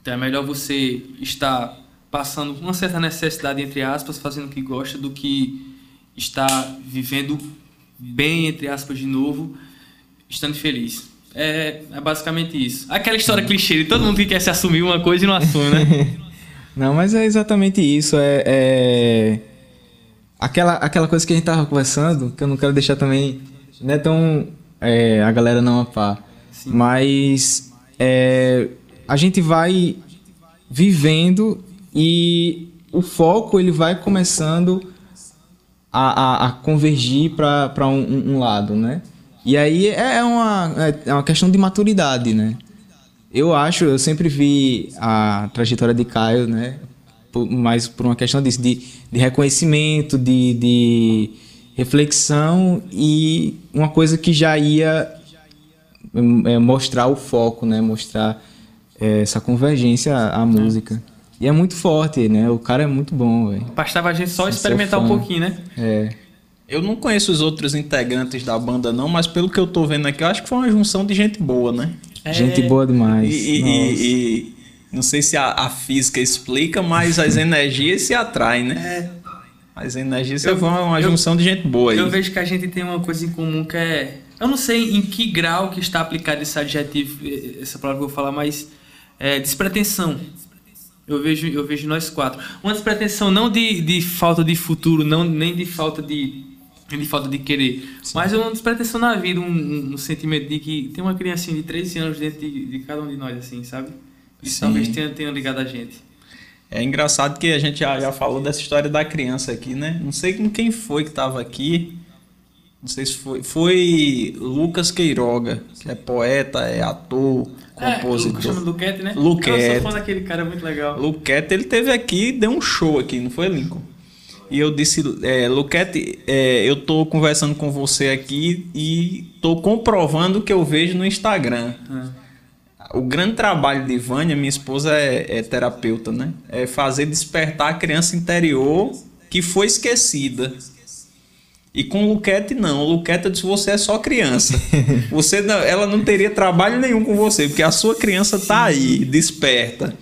Então é melhor você estar passando uma certa necessidade, entre aspas, fazendo o que gosta, do que estar vivendo bem, entre aspas, de novo, estando feliz. É, é basicamente isso. Aquela história clichê de todo mundo que quer se assumir uma coisa e não assume, né? não, mas é exatamente isso. é... é aquela, aquela coisa que a gente tava conversando, que eu não quero deixar também, não é tão é, a galera não apar, mas é, a gente vai vivendo e o foco ele vai começando a, a, a convergir para um, um, lado, né? E aí é, é uma, é, é uma questão de maturidade, né? Eu acho, eu sempre vi a trajetória de Caio, né? Mais por uma questão disso, de, de reconhecimento, de, de reflexão e uma coisa que já ia é, mostrar o foco, né? Mostrar é, essa convergência à, à música. E é muito forte, né? O cara é muito bom, velho. Bastava a gente só experimentar um pouquinho, né? É. Eu não conheço os outros integrantes da banda, não, mas pelo que eu tô vendo aqui, eu acho que foi uma junção de gente boa, né? Gente boa E, demais. e- Nossa. e- e não sei se a, a física explica, mas as energias se atraem, né? As energias Eu- vão uma eu- junção de gente boa aí. Eu vejo que a gente tem uma coisa em comum que é. Eu não sei em que grau que está aplicado esse adjetivo, eh, essa palavra que eu vou falar, mas é despretensão. Eu vejo, eu vejo nós quatro. Uma despretensão não de, de falta de futuro, não, nem de falta de, de falta de querer, mas uma despretensão na vida, um, um- um sentimento de que tem uma criancinha de 13 anos dentro de, de cada um de nós, assim, sabe? Sim. talvez tenha, tenha ligado a gente. É engraçado que a gente já, já falou dessa história da criança aqui, né? Não sei com quem foi que tava aqui. Não sei se foi. Foi Lucas Queiroga, que é poeta, é ator, É, compositor. chama Luquete, né? Luquete. Eu sou fã daquele cara, muito legal. Luquete, ele teve aqui e deu um show aqui, não foi, Lincoln? E eu disse, é, Luquete, é, eu tô conversando com você aqui e tô comprovando o que eu vejo no Instagram. O grande trabalho de Vânia, minha esposa é, é terapeuta, né? É fazer despertar a criança interior que foi esquecida. E com o Luquete, não. O Luquete disse: você é só criança. Você não- ela não teria trabalho nenhum com você, porque a sua criança tá aí, desperta.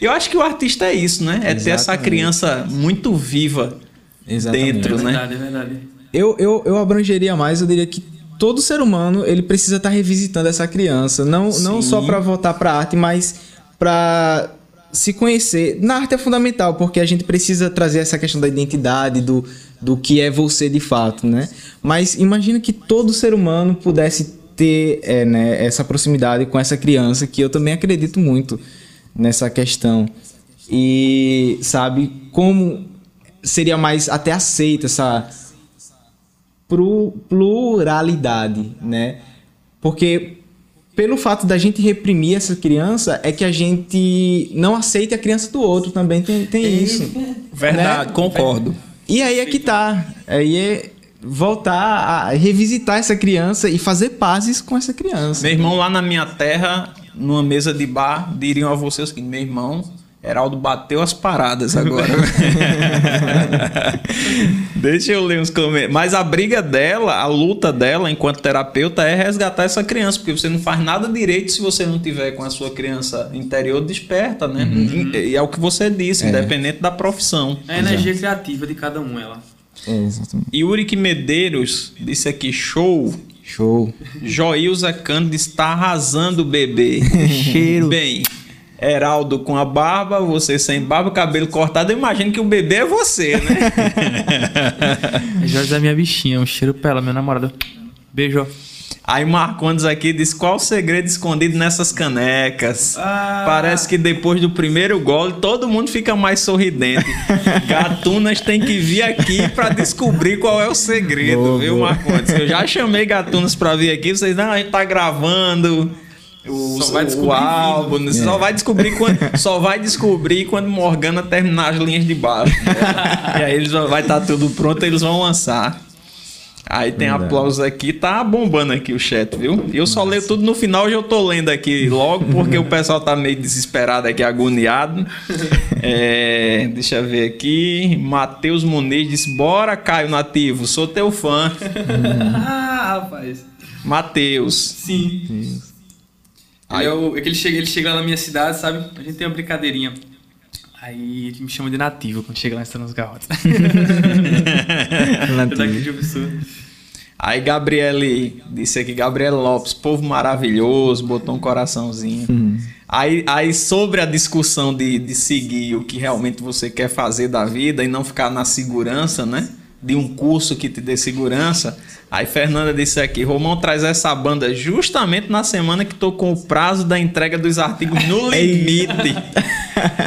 Eu acho que o artista é isso, né? É ter essa Exatamente. criança muito viva Exatamente. dentro, É né? verdade, é verdade. Eu, eu, eu abrangeria mais, eu diria que todo ser humano ele precisa estar revisitando essa criança. Não, não Sim. só para voltar para arte, mas para se conhecer. Na arte é fundamental, porque a gente precisa trazer essa questão da identidade, do, do que é você de fato, né? Mas imagina que todo ser humano pudesse ter é, né, essa proximidade com essa criança, que eu também acredito muito nessa questão. E sabe como seria mais até aceita essa pluralidade, né? Porque pelo fato da gente reprimir essa criança é que a gente não aceita a criança do outro também tem, tem isso. Verdade, né? concordo. E aí é que tá. Aí é voltar a revisitar essa criança e fazer pazes com essa criança. Meu irmão lá na minha terra, numa mesa de bar, diriam a você o seguinte: meu irmão, Heraldo bateu as paradas agora. Deixa eu ler uns comentários. Mas a briga dela, a luta dela enquanto terapeuta é resgatar essa criança, porque você não faz nada direito se você não tiver com a sua criança interior desperta, né? E é o que você disse, independente da profissão. É a energia criativa de cada um, ela. É, exatamente. Yuri Medeiros disse aqui: show. Show. Joilza Cândido está arrasando o bebê. Cheiro. Bem, Heraldo com a barba, você sem barba, cabelo cortado. Eu imagino que o bebê é você, né? A Jorge é minha bichinha, um cheiro pra ela, minha namorada. Beijo. Aí Marcondes aqui diz: qual o segredo escondido nessas canecas? Ah. Parece que depois do primeiro gole todo mundo fica mais sorridente. Gatunas tem que vir aqui pra descobrir qual é o segredo, Boa, viu, boa. Marcondes? Eu já chamei Gatunas pra vir aqui, vocês não, a gente tá gravando. O, Só vai o descobrir álbum, você só vai descobrir quando só vai descobrir quando Morgana terminar as linhas de baixo. e aí eles vão- vai estar tudo pronto, eles vão lançar. Aí tem Verdade. aplausos aqui, tá bombando aqui o chat, viu? Eu só leio tudo no final, hoje eu tô lendo aqui logo, porque o pessoal tá meio desesperado aqui, agoniado. É, deixa eu ver aqui. Matheus Muniz disse: Bora, Caio Nativo, sou teu fã. Ah, rapaz. Matheus. Sim. Ele, é o, é que ele, chega, ele chega lá na minha cidade, sabe? A gente tem uma brincadeirinha. Aí ele me chama de nativo quando chega lá em nos garrotes. Eu daqui de Pessoa. Aí Gabriele disse aqui, Gabriele Lopes, povo maravilhoso, botou um coraçãozinho. Aí, aí sobre a discussão de, de seguir o que realmente você quer fazer da vida e não ficar na segurança, né? De um curso que te dê segurança. Aí Fernanda disse aqui, Romão traz essa banda justamente na semana que tô com o prazo da entrega dos artigos no limite.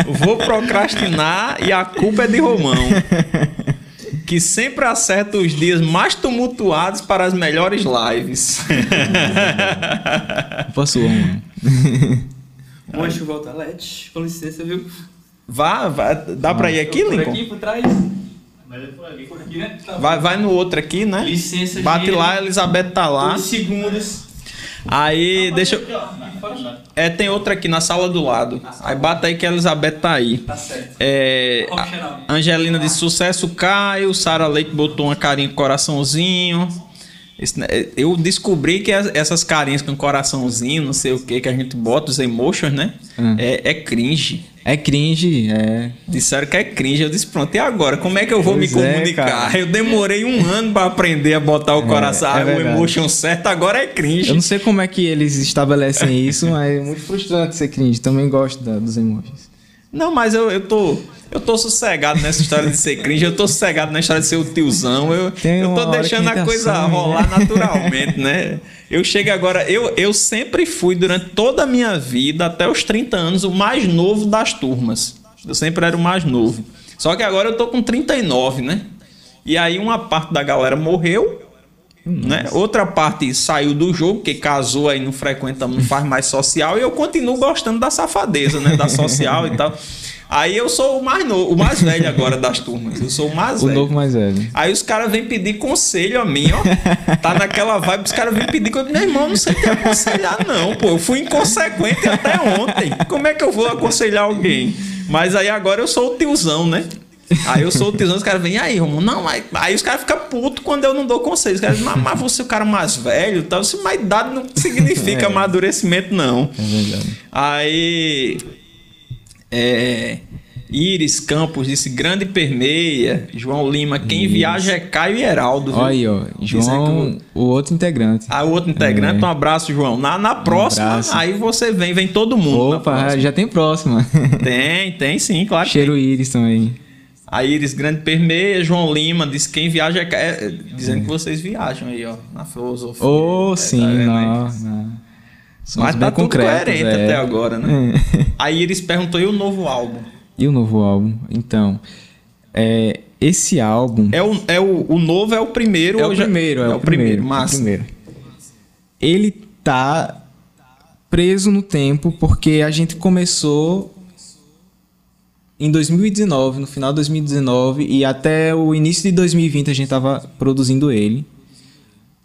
Vou procrastinar e a culpa é de Romão que sempre acerta os dias mais tumultuados para as melhores lives. Posso um. Bom, deixa eu voltar, Let. Com licença, viu? Vá, vá, dá pra ir aqui, Por Lincoln? aqui, por trás. Mas por ali, por aqui, né? Tá Vai, vai no outro aqui, né? Licença, Bate gente. lá, Elizabeth tá lá. Dois segundos. Aí, deixa eu. É, tem outra aqui na sala do lado. Aí bata aí que a Elizabeth tá aí. Tá certo. É? Angelina de sucesso, Caio, Sara Leite botou uma carinha com coraçãozinho. Eu descobri que as- essas carinhas com coraçãozinho, não sei o que, que a gente bota, os emotions, né? Hum. É, é cringe. É cringe, é. Disseram que é cringe. Eu disse, pronto, e agora? Como é que eu vou Pois me é, comunicar? cara. eu demorei um ano pra aprender a botar o coração, é o emotion certo, agora é cringe. Eu não sei como é que eles estabelecem isso, mas é muito frustrante ser cringe. Também gosto da- dos emojis. Não, mas eu, eu tô. Eu tô sossegado nessa história de ser cringe, eu tô sossegado na história de ser o tiozão. Eu, Tem eu tô deixando que a coisa gente assume, rolar né? naturalmente, né? Eu chego agora, eu, eu sempre fui durante toda a minha vida, até os 30 anos, o mais novo das turmas. Eu sempre era o mais novo. Só que agora eu tô com 39, né? E aí uma parte da galera morreu, né? Outra parte saiu do jogo, porque casou aí, não frequenta, não faz mais social, e eu continuo gostando da safadeza, né? Da social e tal. Aí eu sou o mais novo, o mais velho agora das turmas. Eu sou o mais O velho. novo mais velho. Aí os caras vêm pedir conselho a mim, ó. Tá naquela vibe, os caras vêm pedir conselho. Meu irmão, não sei te aconselhar, não, pô. Eu fui inconsequente até ontem. Como é que eu vou aconselhar alguém? Mas aí agora eu sou o tiozão, né? Aí eu sou o tiozão, os caras vêm, e aí, Romulo? Não, aí, aí os caras ficam putos quando eu não dou conselho. Os caras dizem, mas, mas você é o cara mais velho e tal. Isso, mas idade não significa amadurecimento, não. É verdade. Aí. É. Iris Campos disse grande permeia. João Lima, quem viaja é Caio e Heraldo. Olha aí, ó. João, que o outro integrante. Ah, o outro integrante, um abraço, João. Na, na próxima, abraço. aí você vem, vem todo mundo. Opa, já tem próxima. Tem, tem sim, claro. que Cheiro íris também. tem. A Iris Grande Permeia, João Lima, disse quem viaja é. É, Dizendo que vocês viajam aí, ó, na filosofia. Oh, É, sim, tá aí? não, não. Somos Mas tá tudo concretos, coerente é. até agora, né? A Iris perguntou e o novo álbum? E o novo álbum? Então, é, esse álbum É o, é o, o novo é o primeiro é o já- primeiro, é, o primeiro, massa. o primeiro. Ele tá preso no tempo porque a gente começou em 2019, no final de 2019 e até o início de 2020 a gente tava produzindo ele.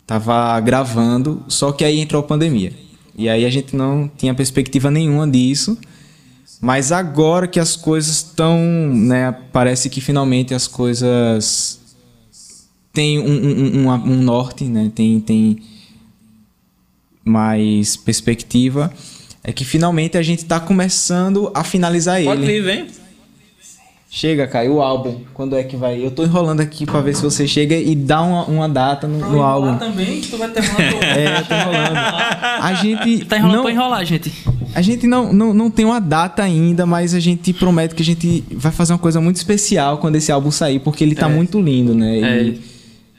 Tava gravando, só que aí entrou a pandemia. E aí a gente não tinha perspectiva nenhuma disso. Mas agora que as coisas estão, né, parece que finalmente as coisas têm um, um, um, um norte, né, tem, tem mais perspectiva, é que finalmente a gente está começando a finalizar Pode ele. vir, vem. Chega, Caio, o álbum. Quando é que vai? Eu tô enrolando aqui pra ver se você chega e dá uma, uma data no, no álbum. também, tu vai ter uma É, eu tô enrolando. A gente Tá enrolando não, pra enrolar, gente. a gente não, não, não tem uma data ainda, mas a gente promete que a gente vai fazer uma coisa muito especial quando esse álbum sair, porque ele tá muito lindo, né? É, E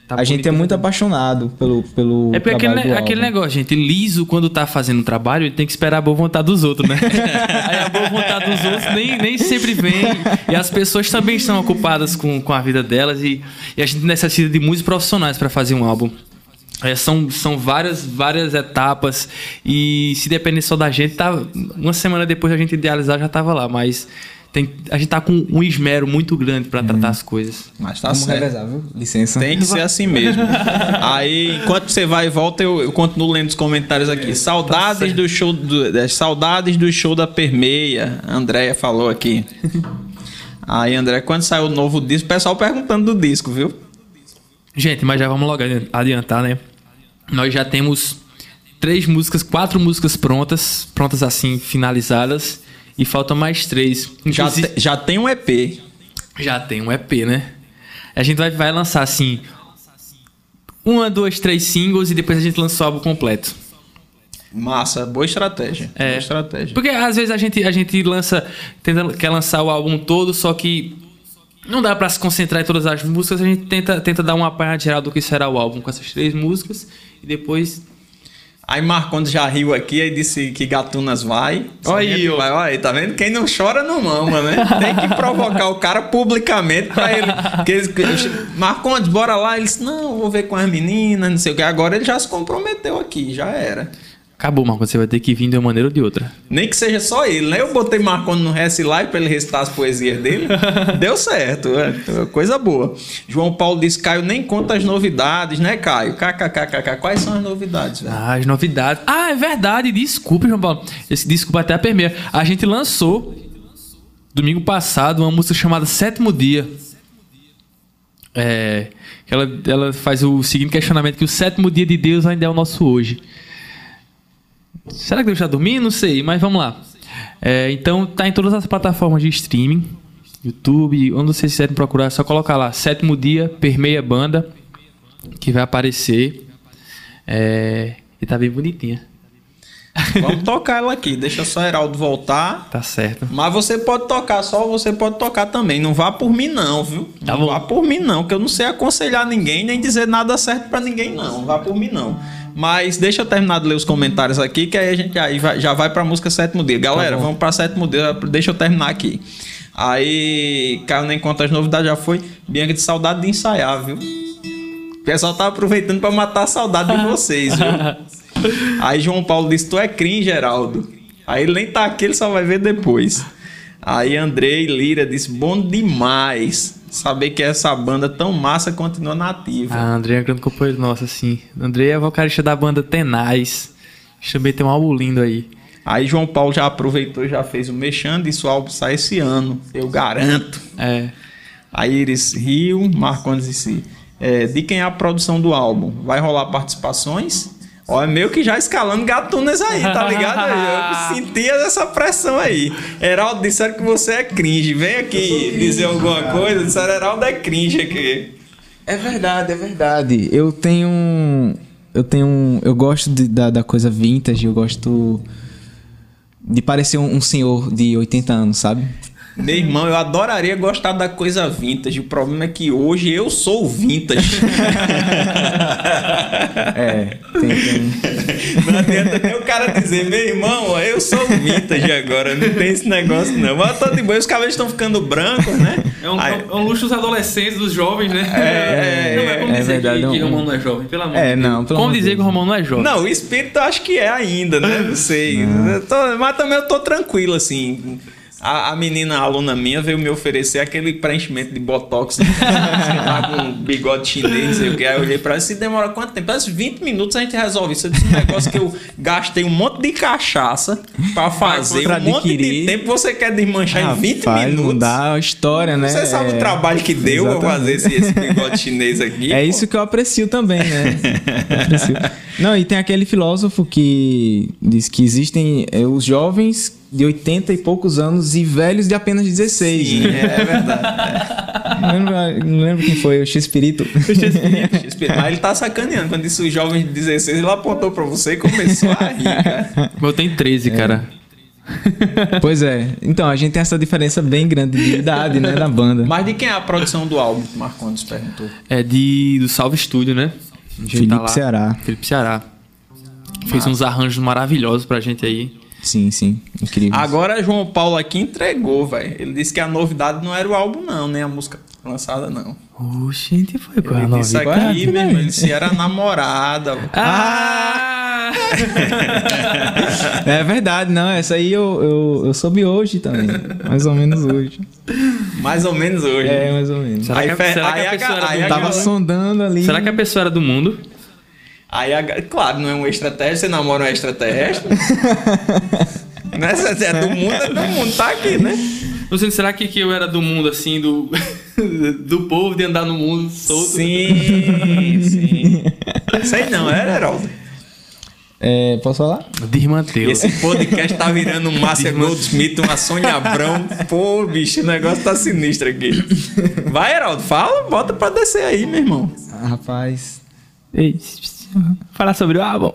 tá a gente é muito apaixonado pelo, pelo É porque aquele, trabalho do ne- aquele álbum. negócio, gente, liso quando tá fazendo um trabalho, ele tem que esperar a boa vontade dos outros, né? Aí a boa vontade dos outros nem, nem sempre vem. E as pessoas também estão ocupadas com, com a vida delas e, e a gente necessita de muitos profissionais para fazer um álbum. É, são, são várias, várias etapas e se depender só da gente, tá, uma semana depois da gente idealizar já tava lá, mas tem, a gente tá com um esmero muito grande para tratar as coisas. Mas tá Vamos certo. revezar, viu? Licença. Tem que ser assim mesmo. Aí, enquanto você vai e volta, eu, eu continuo lendo os comentários aqui. Saudades do show do, das saudades do show da Permeia. A Andréia falou aqui. Aí, André, quando saiu o novo disco, o pessoal perguntando do disco, viu? Gente, mas já vamos logo adi- adiantar, né? Nós já temos três músicas, quatro músicas prontas, prontas assim, finalizadas, e faltam mais três. Já, te- já tem um EP. já tem um EP, né? A gente vai, vai lançar assim, uma, duas, três singles e depois a gente lança o álbum completo. Massa, boa estratégia. É. Boa estratégia. Porque às vezes a gente, a gente lança, tenta, quer lançar o álbum todo, só que não dá pra se concentrar em todas as músicas, a gente tenta, tenta dar uma apanhada geral do que será o álbum com essas três músicas e depois Aí Marcondes já riu aqui e disse que Gatunas vai. Olha aí, vai. Olha aí, tá vendo? Quem não chora não mama, né? Tem que provocar o cara publicamente pra ele. Marcondes, bora lá. Ele disse, não, vou ver com as meninas, não sei o que. Agora ele já se comprometeu aqui, já era. Acabou, Marcos. Você vai ter que vir de uma maneira ou de outra. Nem que seja só ele, né? Eu botei Marconi no Rest Live pra ele recitar as poesias dele. Deu certo, é, coisa boa. João Paulo disse: Caio nem conta as novidades, né, Caio? KKKKK. Quais são as novidades, velho? Ah, as novidades. Ah, é verdade. Desculpa, João Paulo. Esse desculpa até a permeia. A gente lançou domingo passado uma música chamada Sétimo Dia. É, ela, ela faz o seguinte questionamento: que o sétimo dia de Deus ainda é o nosso hoje. Será que Deus está dormindo? Não sei, mas vamos lá. É, então tá em todas as plataformas de streaming, YouTube, onde vocês quiserem procurar, é só colocar lá Sétimo Dia, Permeia Banda, que vai aparecer. É, e tá bem bonitinha. Vamos tocar ela aqui, deixa só Heraldo voltar. Tá certo. Mas você pode tocar, só você pode tocar também. Não vá por mim, não, viu? Tá não bom. vá por mim, não, que eu não sei aconselhar ninguém, nem dizer nada certo pra ninguém, não. Não vá por mim, não. Mas deixa eu terminar de ler os comentários aqui, que aí a gente aí vai- já vai pra música Sétimo Dia. Galera, bom. vamos pra Sétimo Dia, deixa eu terminar aqui. Aí, Caio nem conta as novidades, já foi. Bianca de saudade de ensaiar, viu? O pessoal tá aproveitando pra matar a saudade de vocês, viu? Aí João Paulo disse: Tu é cringe, Geraldo. Aí ele nem tá aqui, ele só vai ver depois. Aí Andrei Lira disse: Bom demais saber que essa banda tão massa continua nativa. A André é um grande companheiro nosso, assim. André é vocalista da banda Tenaz. Também tem um álbum lindo aí. Aí João Paulo já aproveitou e já fez o mexendo e o álbum sai esse ano. Eu garanto. É. Aí Iris Rio, Marcondes disse: é, De quem é a produção do álbum? Vai rolar participações? Ó, é meio que já escalando gatunas aí, tá ligado? Eu sentia essa pressão aí. Heraldo, disseram que você é cringe. Vem aqui dizer alguma coisa. Disseram Heraldo é cringe aqui. É verdade, é verdade. Eu tenho. Eu tenho. Eu gosto de- da, da coisa vintage, eu gosto de parecer um, um senhor de 80 anos, sabe? Meu irmão, eu adoraria gostar da coisa vintage. O problema é que hoje eu sou vintage. É, tem, tem- Não adianta nem o cara dizer, meu irmão, eu sou vintage agora. Não tem esse negócio, não. Mas tô de boa, os cabelos estão ficando brancos, né? É um, Aí- é um luxo dos adolescentes, dos jovens, né? É, não, mas como é dizer verdade, que, que não- Romão não é jovem? Pelo amor É, de Deus. não, pelo Como dizer que o. Romão não é jovem? Não, o espírito eu acho que é ainda, né? Não sei. Tô- mas também eu tô tranquilo, assim. A, a menina, a aluna minha, veio me oferecer aquele preenchimento de botox, né? lá, com bigode chinês, não sei o que. Aí eu olhei pra ela, se demora quanto tempo? Parece 20 minutos a gente resolve isso. Eu disse um negócio que eu gastei um monte de cachaça pra fazer, pra um monte de tempo você quer desmanchar em 20 Rapaz, minutos. Não dá a história, né? Você sabe É, o trabalho que deu pra exatamente. fazer esse, esse bigode chinês aqui? É pô? isso que eu aprecio também, né? Aprecio. Não, e tem aquele filósofo que diz que existem é, os jovens de 80 e poucos anos e velhos de apenas 16. Sim, né? é verdade. Não, lembro, não lembro quem foi, o X-Espírito. Mas ele tá sacaneando. Quando disse os jovens de 16, ele apontou pra você e começou a rir, cara. Eu tenho 13, cara. pois é. Então, a gente tem essa diferença bem grande de idade, né, da banda. Mas de quem é a produção do álbum que Marcondes perguntou? É de, do Salve Estúdio, né? Gente Felipe tá lá. Ceará. Felipe Ceará. Fez uns arranjos maravilhosos pra gente aí. Sim, sim. Incrível. Agora João Paulo aqui entregou, velho. Ele disse que a novidade não era o álbum, não, nem a música lançada, não. Oxe, a gente foi com a Ele disse novidade. aqui, meu irmão, ele disse era a namorada. Ah! É verdade, não. Essa aí eu, eu, eu soube hoje também. Mais ou menos hoje. Mais ou menos hoje. É, mais ou menos. Será Aí que, a- fe- será que aí a a pessoa ga- era aí do a mundo? Tava sondando ali. Será que a pessoa era do mundo? Aí, a claro, não é um extraterrestre, você namora um extraterrestre. não é, se é do mundo, é do mundo, tá aqui, né? Não sei, será que, que eu era do mundo, assim, do, do povo de andar no mundo solto? Sim, sim. Sei não, era Heraldo. É, posso falar? De Mateus. Esse podcast tá virando um Márcia Goldsmith, uma Sônia Abrão. Pô, bicho, o negócio tá sinistro aqui. Vai, Heraldo, fala, bota pra descer aí, meu irmão. Ah, rapaz. Ei, falar sobre o álbum.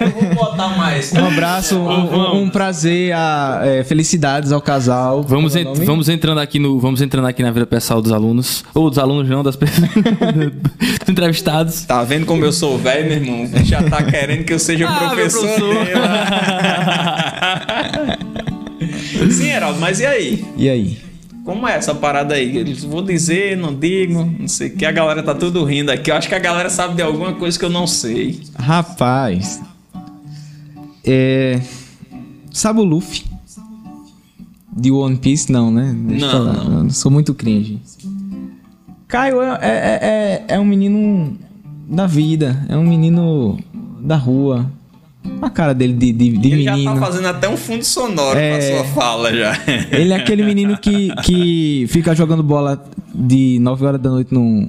Eu vou botar mais. Um abraço, um, um prazer, a, é, felicidades ao casal. Vamos, é en- o nome? vamos entrando aqui no vamos entrando aqui na vida pessoal dos alunos ou dos alunos não das pessoas dos entrevistados Tá vendo como eu sou velho, meu irmão? Já tá querendo que eu seja Ah, meu professor, professor. Sim, Heraldo, mas e aí? E aí? Como é essa parada aí? Eles vou dizer, não digo, não sei o que. A galera tá tudo rindo aqui. Eu acho que a galera sabe de alguma coisa que eu não sei. Rapaz. É. Sabe o Luffy? De One Piece? Não, né? Deixa Não, não. Eu sou muito cringe. Caio é, é, é, é um menino da vida. É um menino da rua. A cara dele de, de, de Ele já menino. tá fazendo até um fundo sonoro É. com a sua fala já. Ele é aquele menino que, que fica jogando bola de 9 horas da noite no,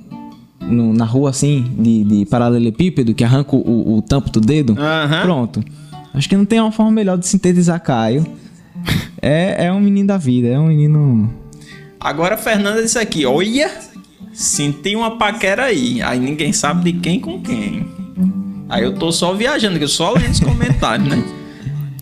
no- na rua, assim, de, de paralelepípedo, que arranca o, o tampo do dedo. Aham. Pronto. Acho que não tem uma forma melhor de sintetizar Caio. É, é um menino da vida, é um menino. Agora Fernanda disse aqui, olha, senti uma paquera aí. Aí ninguém sabe de quem com quem. Aí eu tô só viajando, que só lendo os comentários, né?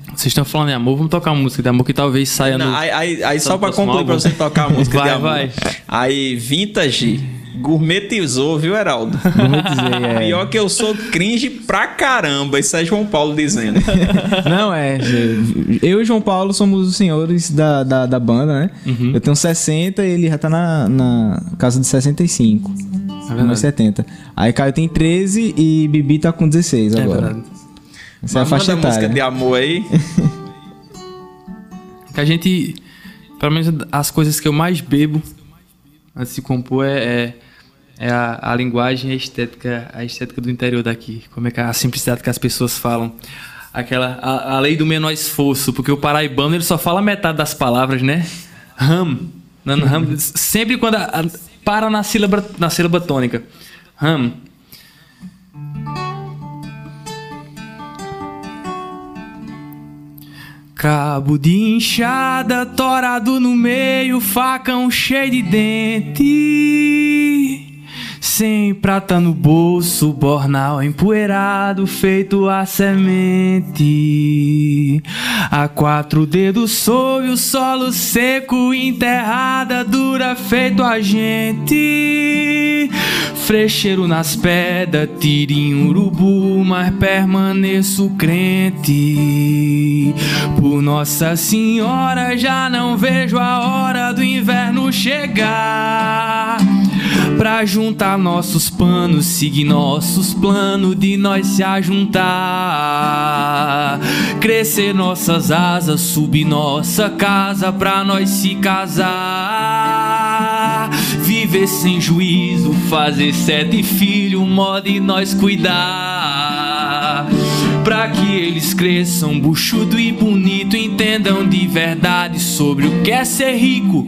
Vocês estão falando de amor, vamos tocar uma música de amor que talvez saia Não, no. aí, aí- aí só pra concluir, pra você tocar a música Vai, de amor. vai. Aí, Vintage, gourmetizou, viu, Heraldo? Dizer, é. Pior que eu sou cringe pra caramba. Isso é João Paulo dizendo. Não, é. Eu e João Paulo somos os senhores da, da, da banda, né? Uhum. Eu tenho 60 e ele já tá na, na casa de 65. É É verdade. 70. Aí Caio tem 13 e Bibi tá com 16 É agora. verdade. Essa é a Mas faixa música de amor aí. Que a gente. Pelo menos as coisas que eu mais bebo antes de compor é, é, é a, a linguagem e a estética, a estética do interior daqui. Como é que é a simplicidade que as pessoas falam. Aquela. A, a lei do menor esforço, porque o paraibano ele só fala metade das palavras, né? Ram sempre quando a- a- para na sílaba, na sílaba tônica. Ram. Cabo de enxada, torado no meio, facão cheio de dente. Sem prata no bolso, bornal empoeirado, feito a semente. A quatro dedos sob o solo seco, enterrada, dura, feito a gente. Frecheiro nas pedras, tirinho urubu, mas permaneço crente. Por Nossa Senhora, já não vejo a hora do inverno chegar. Pra juntar nossos panos, seguir nossos planos de nós se ajuntar. Crescer nossas asas, subir nossa casa pra nós se casar. Viver sem juízo, fazer sete filhos, modo de nós cuidar. Pra que eles cresçam buchudo e bonito, entendam de verdade sobre o que é ser rico.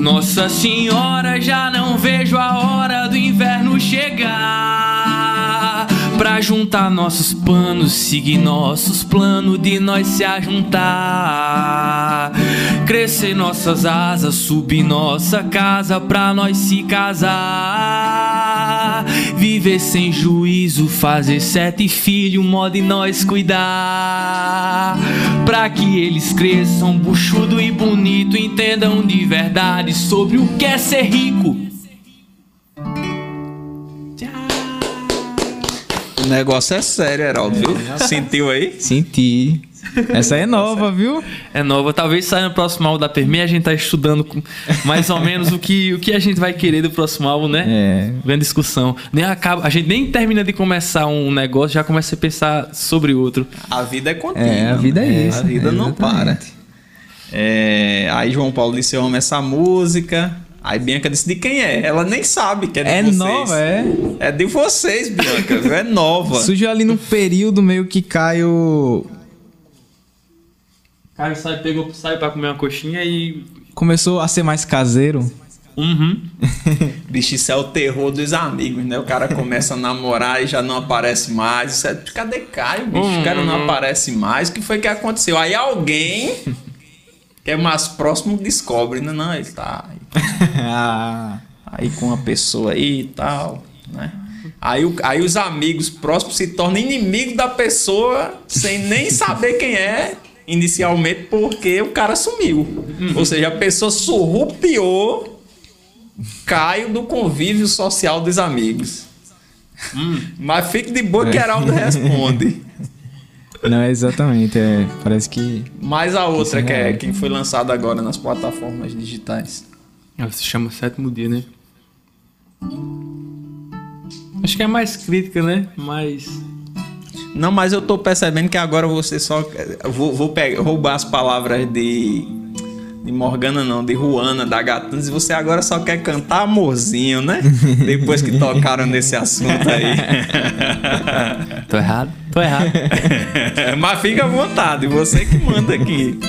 Nossa Senhora, já não vejo a hora do inverno chegar. Pra juntar nossos panos, seguir nossos planos de nós se ajuntar. Crescer nossas asas, subir nossa casa pra nós se casar. Viver sem juízo, fazer sete filhos, modo de nós cuidar. Pra que eles cresçam buchudo e bonito, entendam de verdade sobre o que é ser rico. Negócio é sério, Heraldo, viu? Sentiu aí? Senti. Essa é nova, viu? É nova, talvez saia no próximo álbum da Perme, a gente tá estudando com- mais ou menos o que, o que a gente vai querer do próximo álbum, né? É. Grande discussão. Nem acaba, a gente nem termina de começar um negócio, já começa a pensar sobre outro. A vida é contínua. É, a vida é isso, A vida é, não para. É, aí João Paulo disse: Eu amo essa música. Aí Bianca disse: De quem é? Ela nem sabe que é de É vocês. nova, é. É de vocês, Bianca. É nova. Surgiu ali num período meio que Caio Caio sai, pegou, sai pra comer uma coxinha e. começou a ser mais caseiro. Uhum. Bicho, isso é o terror dos amigos, né? O cara começa a namorar e já não aparece mais. Isso é, cadê Caio, bicho? O cara não aparece mais. O que foi que aconteceu? Aí alguém que é mais próximo descobre. Não, não, ele tá aí, ah, aí com uma pessoa aí e tal, né? Aí, aí os amigos próximos se tornam inimigos da pessoa sem nem saber quem é inicialmente porque o cara sumiu. Ou seja, a pessoa surrupiou Caio do convívio social dos amigos. Mas fique de boa que Heraldo responde. não, exatamente. É, parece que. Mais a outra, é que é quem foi lançado agora nas plataformas digitais. Ela se chama Sétimo Dia, né? Acho que é mais crítica, né? Mais. Não, mas eu tô percebendo que agora você só. Vou, vou pegar, roubar as palavras de. De Morgana, não, de Ruana, da Gatunes, e você agora só quer cantar amorzinho, né? Depois que tocaram nesse assunto aí. Tô errado? Tô errado. Mas fica à vontade, você que manda aqui.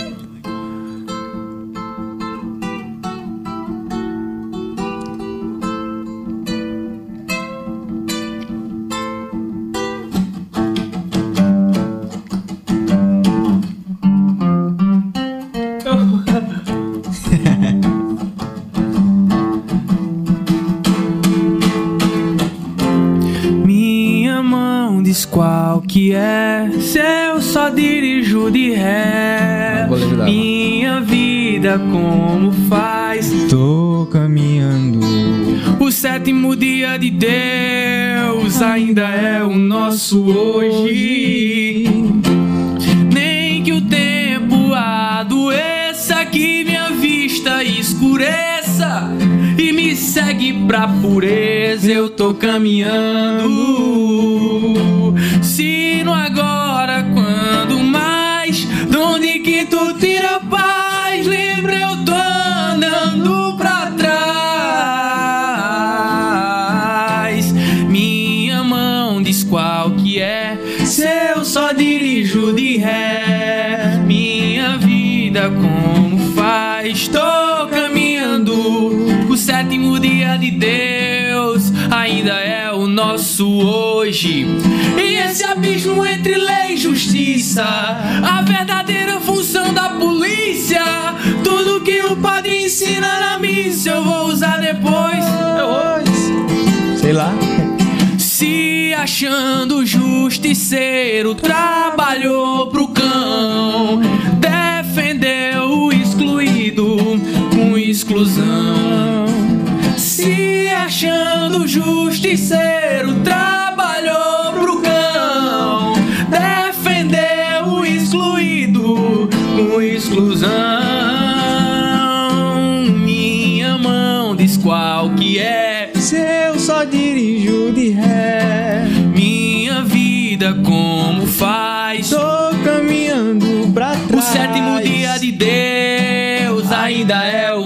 Como faz. Tô caminhando. O sétimo dia de Deus ainda é o nosso hoje. Nem que o tempo adoeça, que minha vista escureça e me segue pra pureza. Eu tô caminhando. Se no agora, quando mais, de onde que tu tira o nosso hoje. E esse abismo entre lei e justiça, a verdadeira função da polícia. Tudo que o padre ensina na missa eu vou usar depois. Sei lá. Se achando justiceiro, trabalhou pro cão, defendeu o excluído com exclusão. Se achando justiceiro,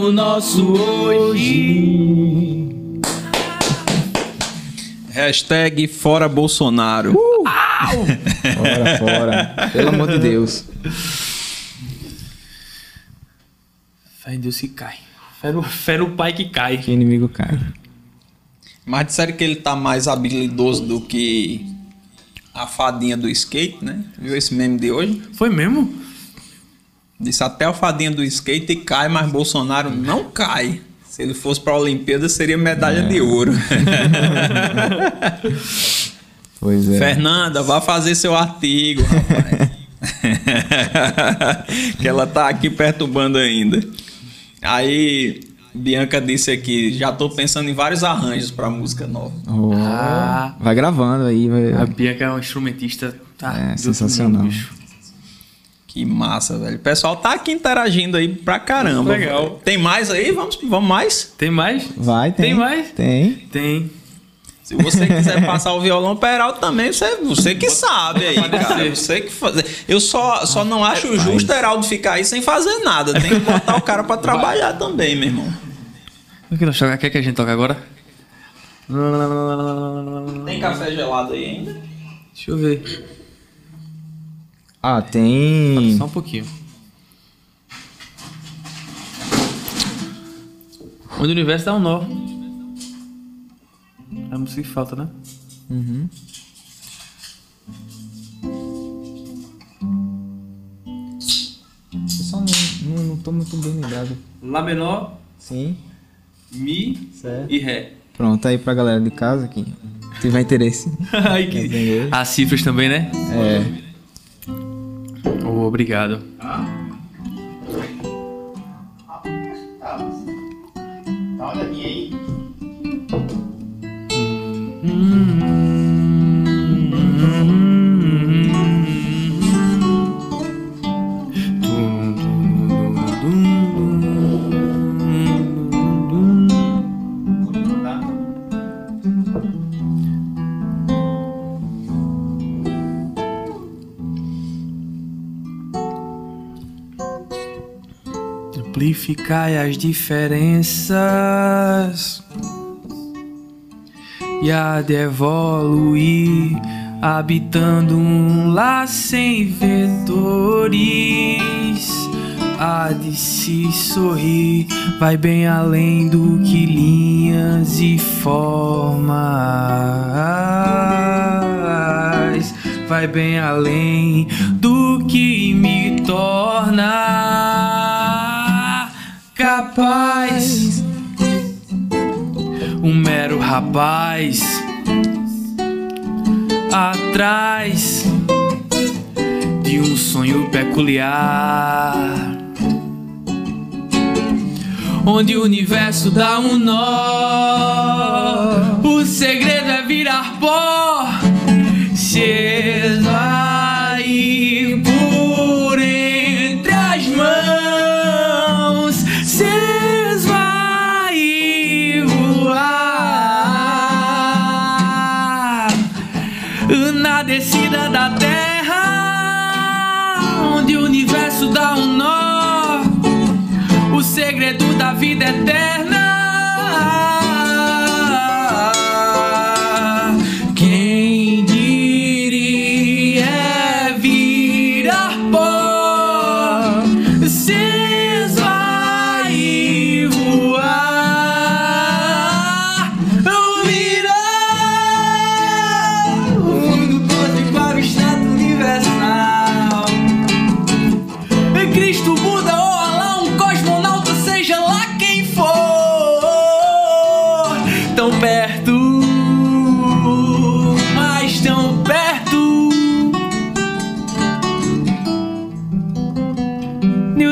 o nosso hoje Hashtag fora Bolsonaro. Fora, fora. Pelo amor de Deus. Fé em Deus que cai Fé no, fé no pai que cai Que inimigo cai. Mas disseram que ele tá mais habilidoso do que a fadinha do skate, né? Viu esse meme de hoje? Foi mesmo? Disse até a fadinha do skate cai, mas Bolsonaro não cai. Se ele fosse pra Olimpíada, seria medalha de ouro. Pois é. Fernanda, vá fazer seu artigo, rapaz. que ela tá aqui perturbando ainda. Aí, Bianca disse aqui, já tô pensando em vários arranjos pra música nova. Oh, Ah. Vai gravando aí. Vai... A Bianca é uma instrumentista tá, É, sensacional. mundo, bicho. Que massa, velho. O pessoal tá aqui interagindo aí pra caramba. Legal. Tem mais aí? Vamos, vamos mais? Tem mais? Vai, tem. Tem mais? Tem. Tem Se você quiser passar o violão Peralta também, você, você que sabe aí, cara. Você que fazer. Eu só, só não acho justo Heraldo ficar aí sem fazer nada. Tem que botar o cara pra trabalhar também, meu irmão. O que nós toca? Quer que a gente toca agora? Tem café gelado aí ainda? Deixa eu ver Ah, tem. Só um pouquinho Onde o universo dá um nó É a música que falta, né? Uhum. Eu só não, não, não tô muito bem lembrado. Lá menor, Sim. Mi Certo. e Ré Pronto, aí pra galera de casa que tiver interesse. Ai, que-? As cifras também, né? É. Oh, obrigado. Amplificai as diferenças e há de evoluir, habitando um lar sem vetores. Há de se sorrir, vai bem além do que linhas e formas. Vai bem além do que me torna capaz um mero rapaz atrás de um sonho peculiar. Onde o universo dá um nó, o segredo é virar pó, se segredo da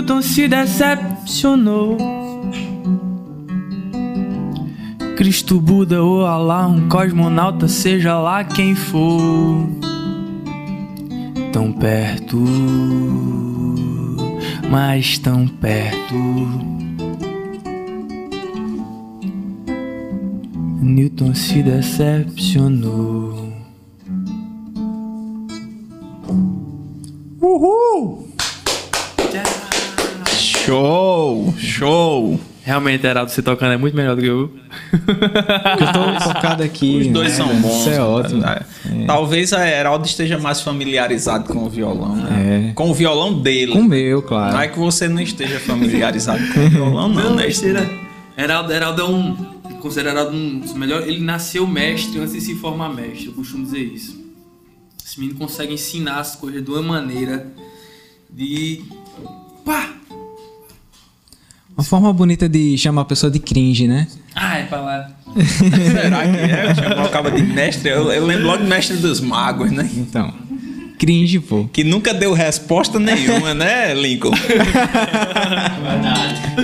Newton se decepcionou. Cristo, Buda ou Alá, um cosmonauta, seja lá quem for, tão perto, mas tão perto. Newton se decepcionou. Show! Show! Realmente, Heraldo, você tocando é muito melhor do que eu. Eu tô focado aqui. Os dois né? são bons. Isso é ótimo. né? Talvez a Heraldo esteja mais familiarizado com o violão, né? É. Com o violão dele. Com o meu, Não claro. é que você não esteja familiarizado com o violão, não, Não, né? besteira. Heraldo, Heraldo é um. eu Considero Heraldo um dos melhores. Ele nasceu mestre antes de se formar mestre, eu costumo dizer isso. Esse menino consegue ensinar as coisas de uma maneira de. Pá! Uma forma bonita de chamar a pessoa de cringe, né? Ah, é lá. Será que é? Chamar o cabo de mestre? Eu, eu lembro logo do mestre dos magos, né? Então. Cringe, pô. Que nunca deu resposta nenhuma, né, Lincoln?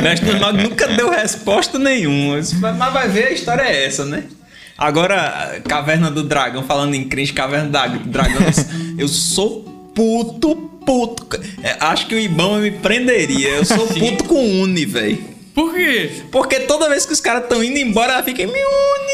Mestre dos magos nunca deu resposta nenhuma. Mas vai ver, a história é essa, né? Agora, Caverna do Dragão, falando em cringe, Caverna do Dragão, eu sou puto, puto. É, Acho que o Ibama me prenderia. Eu sou puto com o Uni, velho. Por quê? Porque toda vez que os caras estão indo embora, ela fica, me une!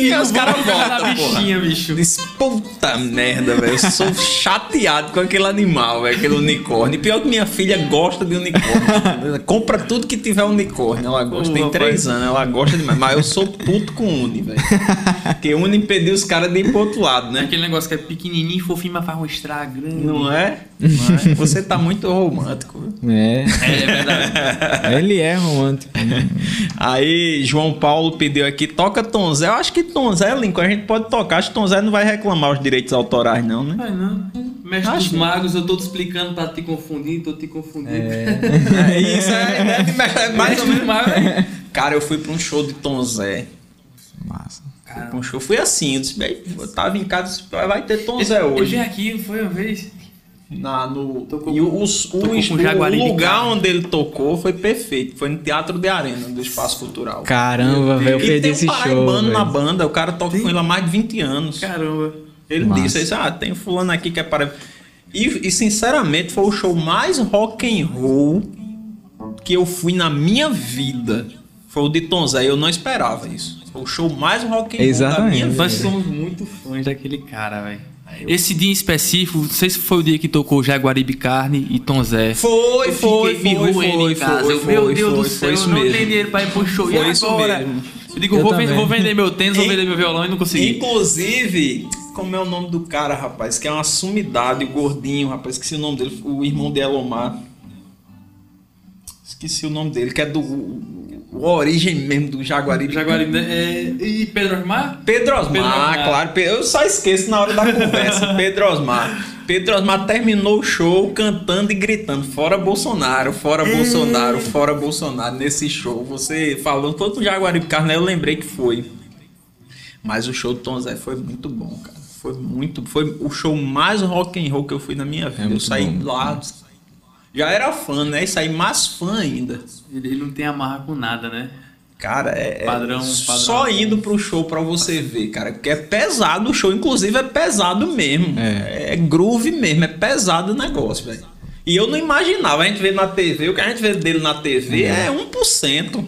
E os caras voltam, bichinha, bicho. Diz, puta merda, velho. Eu sou chateado com aquele animal, velho, aquele unicórnio. E pior que minha filha gosta de unicórnio. Compra tudo que tiver unicórnio. Ela gosta. Tem três anos, ela gosta demais. Mas eu sou puto com uni, velho. Porque uni impediu os caras de ir pro outro lado, né? Aquele negócio que é pequenininho, fofinho, mas faz um estrago grande. Não é? Não é? Você tá muito romântico, viu? É. É, é verdade. Ele é romântico. Aí, João Paulo pediu aqui, toca Tom Zé. Eu acho que Tom Zé, Lincoln, a gente pode tocar. Acho que Tom Zé não vai reclamar os direitos autorais, não, né? Vai não. Mestre Acho dos magos, eu tô te explicando pra te confundir, tô te confundindo. É isso, é, né? é mais ou menos. magos. Cara, eu fui pra um show de Tom Zé. Massa. Fui pra um show, fui assim, eu disse, "Bem, eu tava em casa, vai ter Tom Zé Eu hoje. vim aqui, não foi uma vez? Na, no, Tocou e o, com- o, o, tocou o de lugar onde ele tocou foi perfeito. Foi no Teatro de Arena, do Espaço Cultural. Caramba, velho, eu e perdi tem um esse show. paraibano na velho. banda, o cara toca com ele há mais de 20 anos. Caramba. Ele Massa. disse, disse, ah, tem fulano aqui que é para... E, e, sinceramente foi o show mais rock and roll que eu fui na minha vida. Foi o de Tom Zé, eu não esperava isso. Foi o show mais rock and roll Exatamente. da minha vida. Nós somos muito fãs daquele cara, velho. Esse dia em específico, não sei se foi o dia que tocou Jaguaribe Carne e Tom Zé. Foi, Eu foi, foi, roendo foi, em casa. foi, Eu, Meu foi, Deus foi, do foi céu, isso eu não tenho dinheiro pra ir pro show. E Foi isso agora? mesmo. Eu digo, Eu vou, vender, vou vender meu tênis, vou E- vender meu violão e não consegui. Inclusive, como é o nome do cara, rapaz? Que é uma sumidade, gordinho, rapaz. Esqueci o nome dele, o irmão de Elomar. Esqueci o nome dele, que é do. O origem mesmo do Jaguaribe. Jaguaribe, né? É, e Pedro Osmar? Pedro Osmar, Pedro Osmar. claro. Eu só esqueço na hora da conversa. Pedro Osmar. Pedro Osmar terminou o show cantando e gritando: Fora Bolsonaro, fora Bolsonaro, fora Bolsonaro. Nesse show, você falou todo o Jaguaribe Carne, eu lembrei que foi. Mas o show do Tom Zé foi muito bom, cara. Foi muito. Foi o show mais rock and roll que eu fui na minha vida. eu muito saí bom. lá. Já era fã, né? E saí mais fã ainda. Ele, não tem amarra com nada, né? Cara, é, é Padrão- só padrão. indo pro show pra você ver, cara, porque é pesado o show, inclusive é pesado mesmo. É, groove mesmo, é pesado o negócio, velho. E eu não imaginava, a gente vê na TV, o que a gente vê dele na TV é, 1%.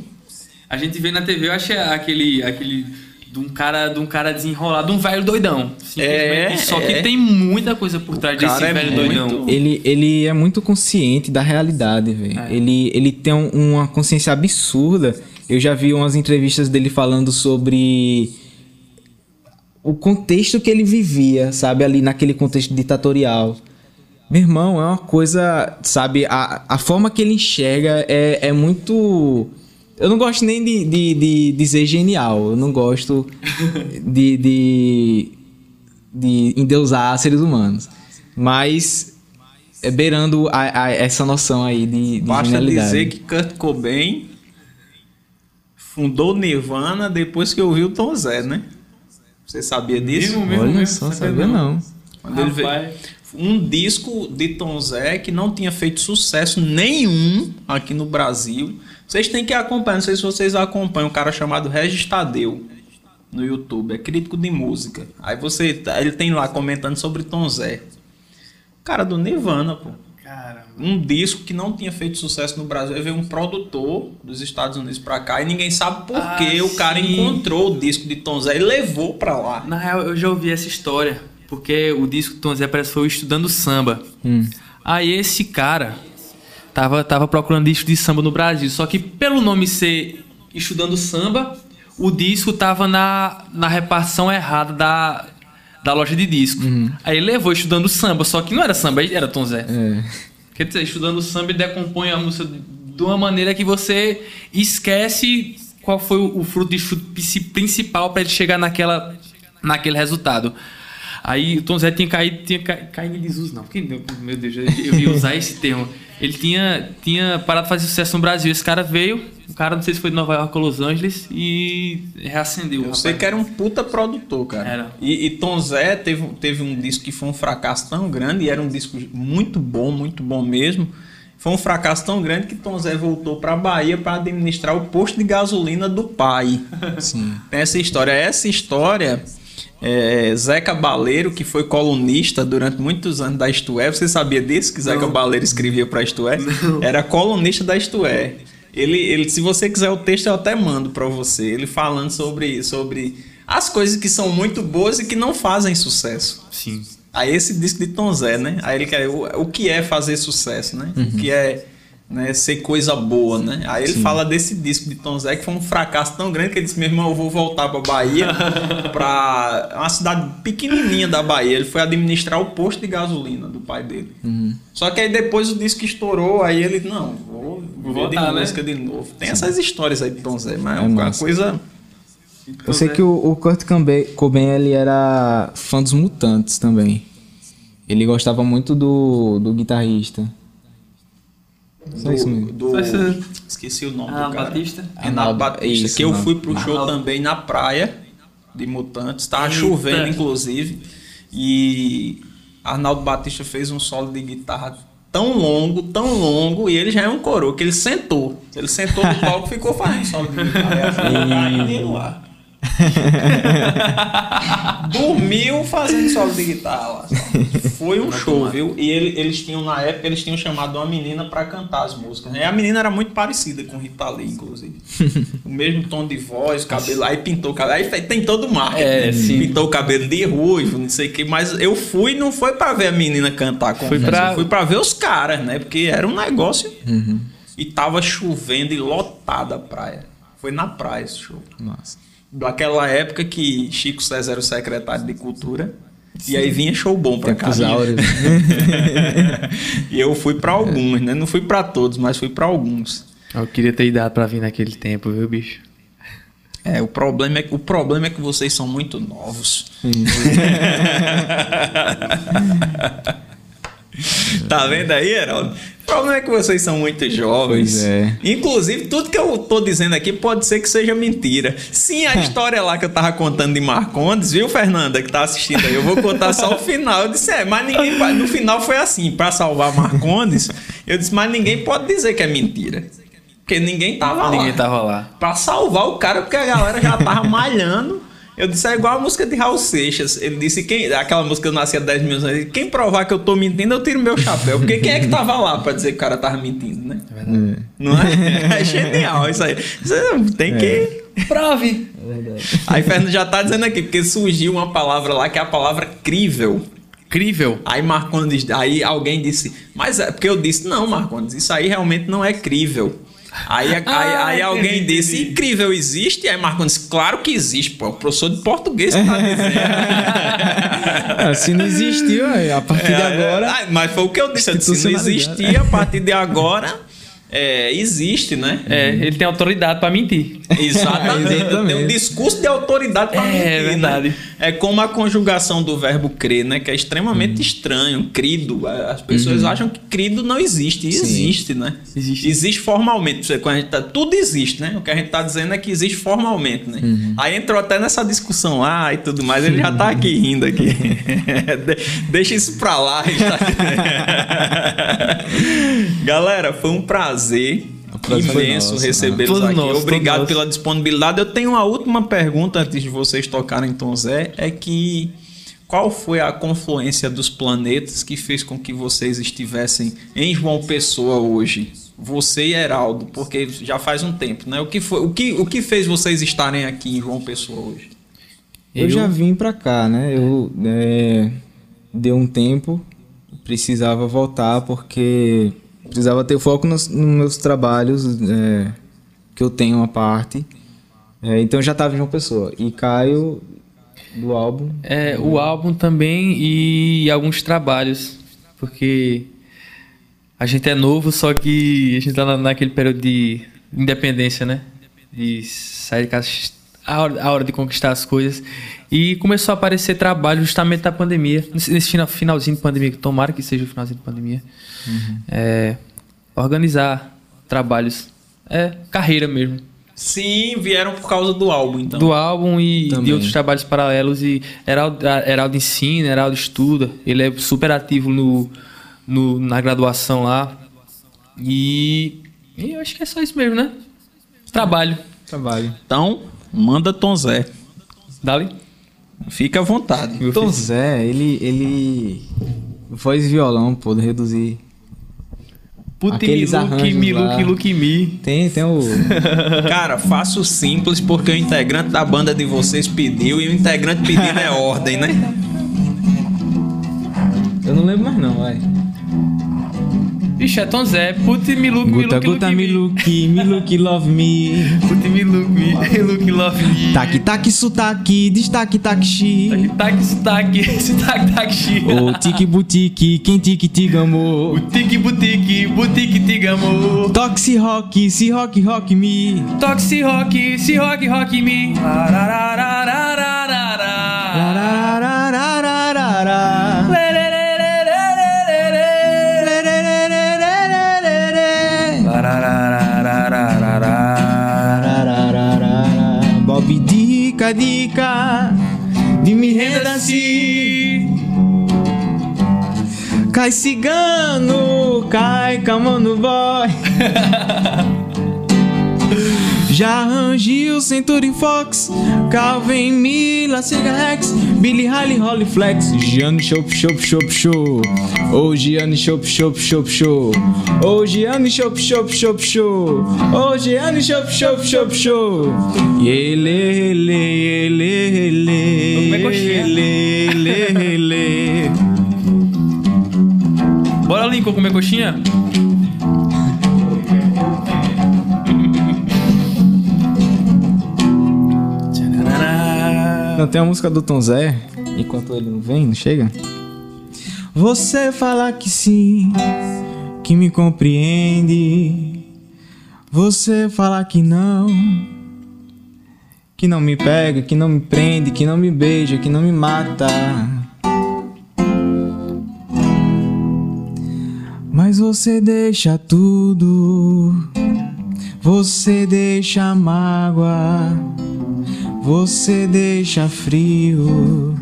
A gente vê na TV, eu acho é aquele, aquele de um cara, de um cara desenrolado, de um velho doidão. É, Simplesmente. Só é. que tem muita coisa por trás desse é velho muito- doidão. Ele, ele é muito consciente da realidade, velho. É. Ele, ele tem um- uma consciência absurda. Eu já vi umas entrevistas dele falando sobre o contexto que ele vivia, sabe? Ali naquele contexto ditatorial. Meu irmão, é uma coisa, sabe? A, a forma que ele enxerga é, é muito. Eu não gosto nem de, de, de dizer genial. Eu não gosto de, de, de endeusar seres humanos. Mas é beirando a, a- essa noção aí de, de Basta genialidade. dizer que Kurt Cobain fundou Nirvana depois que ouviu o Tom Zé, né? Você sabia disso? Mesmo, mesmo, Olha mesmo, só, sabia sabia não. Quando ele veio- um disco de Tom Zé que não tinha feito sucesso nenhum aqui no Brasil. Vocês têm que acompanhar, não sei se vocês acompanham, um cara chamado Regis Tadeu no YouTube, é crítico de música. Aí você, ele tem lá comentando sobre Tom Zé. Cara do Nirvana, pô. Caramba. Um disco que não tinha feito sucesso no Brasil. Aí veio um produtor dos Estados Unidos pra cá e ninguém sabe por Ah, que o cara encontrou o disco de Tom Zé e levou pra lá. Na real, eu já ouvi essa história, porque o disco do Tom Zé parece que foi o Estudando Samba. Hum. Aí esse cara tava, tava procurando disco de samba no Brasil, só que pelo nome ser Estudando Samba, o disco tava na, na repartição errada da, da loja de disco. Aí ele levou Estudando Samba, só que não era samba, era Tom Zé. É. Quer dizer, estudando samba decompõe a música de uma maneira que você esquece qual foi o, o fruto de chute princi- principal para ele chegar naquela, naquele resultado. Aí o Tom Zé tinha caído, tinha ca- caído em desuso, não. Porque, meu Deus, eu, eu ia usar esse termo. Ele tinha, tinha parado de fazer sucesso no Brasil. Esse cara veio, o cara não sei se foi de Nova York ou Los Angeles, e reacendeu. Eu sei que era um puta produtor, cara. Era. E, e Tom Zé teve, teve um disco que foi um fracasso tão grande, e era um disco muito bom, muito bom mesmo. Foi um fracasso tão grande que Tom Zé voltou pra Bahia para administrar o posto de gasolina do pai. Sim. Tem essa história. Essa história, é, Zeca Baleiro, que foi colunista durante muitos anos da Isto É, você sabia disso? Que Zeca Baleiro escrevia para Isto É? Era colunista da Isto É. Ele, ele, se você quiser o texto, eu até mando para você. Ele falando sobre, sobre as coisas que são muito boas e que não fazem sucesso. Sim. Aí esse disco de Tom Zé, né? Aí ele quer o, o que é fazer sucesso, né? O que é né, ser coisa boa, né? Aí ele fala desse disco de Tom Zé que foi um fracasso tão grande que ele disse: meu irmão, eu vou voltar pra Bahia, pra uma cidade pequenininha da Bahia. Ele foi administrar o posto de gasolina do pai dele. Só que aí depois o disco estourou, aí ele, não, vou, vou voltar, de né? música de novo. Tem essas histórias aí de Tom Zé, mas é É uma massa. coisa. Eu sei que o, o Kurt Cobain, Cobain, ele era fã dos Mutantes também. Ele gostava muito do, do guitarrista. Mesmo. do, isso- Esqueci o nome Ah, do cara. Batista? Renato Arnaldo- Batista, isso, que eu fui pro show Arnaldo. também na praia de Mutantes. Tava Eita. chovendo, inclusive. E Arnaldo Batista fez um solo de guitarra tão longo, tão longo, e ele já é um coroa, que ele sentou. Ele sentou no palco e ficou fazendo solo de guitarra. Aí Dormiu fazendo solo de guitarra. Foi um show, viu? E ele- eles tinham, na época, eles tinham chamado uma menina pra cantar as músicas. né? E a menina era muito parecida com Rita Lee, inclusive. o mesmo tom de voz, cabelo. Aí pintou o cabelo. Aí tem todo o marketing. É, sim. Pintou o cabelo de ruivo, não sei o que. Mas eu fui, não foi pra ver a menina cantar com Foi pra- Eu fui pra ver os caras, né? Porque era um negócio. E tava chovendo e lotada a praia. Foi na praia esse show Nossa. Daquela época que Chico César era o secretário de cultura. E aí vinha show bom pra cá. Tempos áureos. e eu fui pra alguns, né? Não fui pra todos, mas fui pra alguns. Eu queria ter idade pra vir naquele tempo, viu, bicho? É, o problema é que, o problema é que vocês são muito novos. tá vendo aí, Heraldo? O problema é que vocês são muito jovens. É. Inclusive, tudo que eu tô dizendo aqui pode ser que seja mentira. Sim, a história lá que eu tava contando de Marcondes, viu, Fernanda, que tá assistindo aí? Eu vou contar só o final. Eu disse, é, mas ninguém. No final foi assim, pra salvar Marcondes, eu disse, mas ninguém pode dizer que é mentira. Porque ninguém tava lá. Ninguém tava lá. Pra salvar o cara, porque a galera já tava malhando. Eu disse, é igual a música de Raul Seixas. Ele disse, quem, aquela música eu nasci há 10 mil anos. Quem provar que eu tô mentindo, eu tiro meu chapéu. Porque quem é que tava lá pra dizer que o cara tava mentindo, né? Não é? É genial isso aí. Você tem que. Prove! Aí Fernando já tá dizendo aqui, porque surgiu uma palavra lá que é a palavra crível. Incrível. Aí Marcondes, aí alguém disse, mas é porque eu disse, não, Marcondes, isso aí realmente não é crível. Aí, aí, Ah, aí alguém entendi, disse, entendi. incrível existe? Aí Marcondes, claro que existe, pô, é o professor de português que tá dizendo. Ah, se não existiu, a partir de É, agora. ah, mas foi o que eu disse, eu disse, se não existia, a partir de agora, é, existe, né? É, ele tem autoridade pra mentir. Exatamente. Exatamente. Tem um discurso de autoridade para É, mentir, né? verdade. É como a conjugação do verbo crer, né? Que é extremamente estranho. Crido. As pessoas acham que crido não existe. E Sim. existe, né? Existe. Existe formalmente. Você, quando a gente tá- tudo existe, né? O que a gente tá dizendo é que existe formalmente, né? Aí entrou até nessa discussão lá e tudo mais. Ele já tá aqui rindo aqui. De- Deixa isso pra lá. Galera, foi um prazer. Prazer imenso nosso, recebê-los aqui. nosso, Obrigado pela disponibilidade. Eu tenho uma última pergunta antes de vocês tocarem Tom Zé, é que qual foi a confluência dos planetas que fez com que vocês estivessem em João Pessoa hoje? Você e Heraldo, porque já faz um tempo, né? O que foi, o que, o que fez vocês estarem aqui em João Pessoa hoje? Eu, já vim pra cá, né? Eu é, deu um tempo, precisava voltar porque precisava ter foco nos, nos meus trabalhos é, que eu tenho uma parte. É, então já estava em uma pessoa. E Caio do álbum. É, o álbum também e alguns trabalhos. Porque a gente é novo, só que a gente tá na- naquele período de independência, né? De sair de casa, a hora, a hora de conquistar as coisas. E começou a aparecer trabalho justamente da pandemia. Nesse nesse final- finalzinho de pandemia, que tomara que seja o finalzinho de pandemia. É, organizar trabalhos. É, carreira mesmo. Sim, vieram por causa do álbum, então. do álbum e de Também. outros trabalhos paralelos. E Heraldo, Heraldo ensina, Heraldo estuda. Ele é super ativo no, no- na graduação lá. E, e eu acho que é só isso mesmo, né? Trabalho. Trabalho. Então, manda Tom Zé. Dali. Fica à vontade. Tom Zé, ele, ele. Voz e violão, pô, reduzir. Puti Aqueles mi, luki, arranjos mi, lá. luki, luki, mi. Tem, tem o. Cara, faço simples porque o integrante da banda de vocês pediu e o integrante pedindo é ordem, né? Eu não lembro mais não, vai. Ixi, é Tom Zé. Mi, luki, mi, Guta, guta, luki, me look, me look, love me. Puti mi, luki, mi, luki, love me. Tac, tac, sotaque, destaque, taxi. Tac, sotaque, sotaque, tac, xi. O tique boutique, quem tique tigamo. Boutique, boutique, boutique, tigamo. Toxi rock, se rock, rock me. Toxi rock, se rock, rock me. Lararararararara. Dica. De me renda-se. Cai cigano, cai camando boy. Já Rangil, Century Fox, Calvin Mila, Sega Rex, Billy Holly, Holly Flex, Gianni Chop Chop Chop Show. Oh, Gianni Chop Chop Chop Show. Oh, Gianni Chop Chop Chop Show. Oh, Gianni Chop Chop Chop Show. Ele, ele, ele, ele. Como é coxinha? Ele, ele, ele. Bora, Lincoln, comer coxinha? Tem a música do Tom Zé? Enquanto ele não vem, não chega? Você fala que sim, que me compreende. Você fala que não, que não me pega, que não me prende, que não me beija, que não me mata. Mas você deixa tudo, você deixa mágoa. Você deixa frio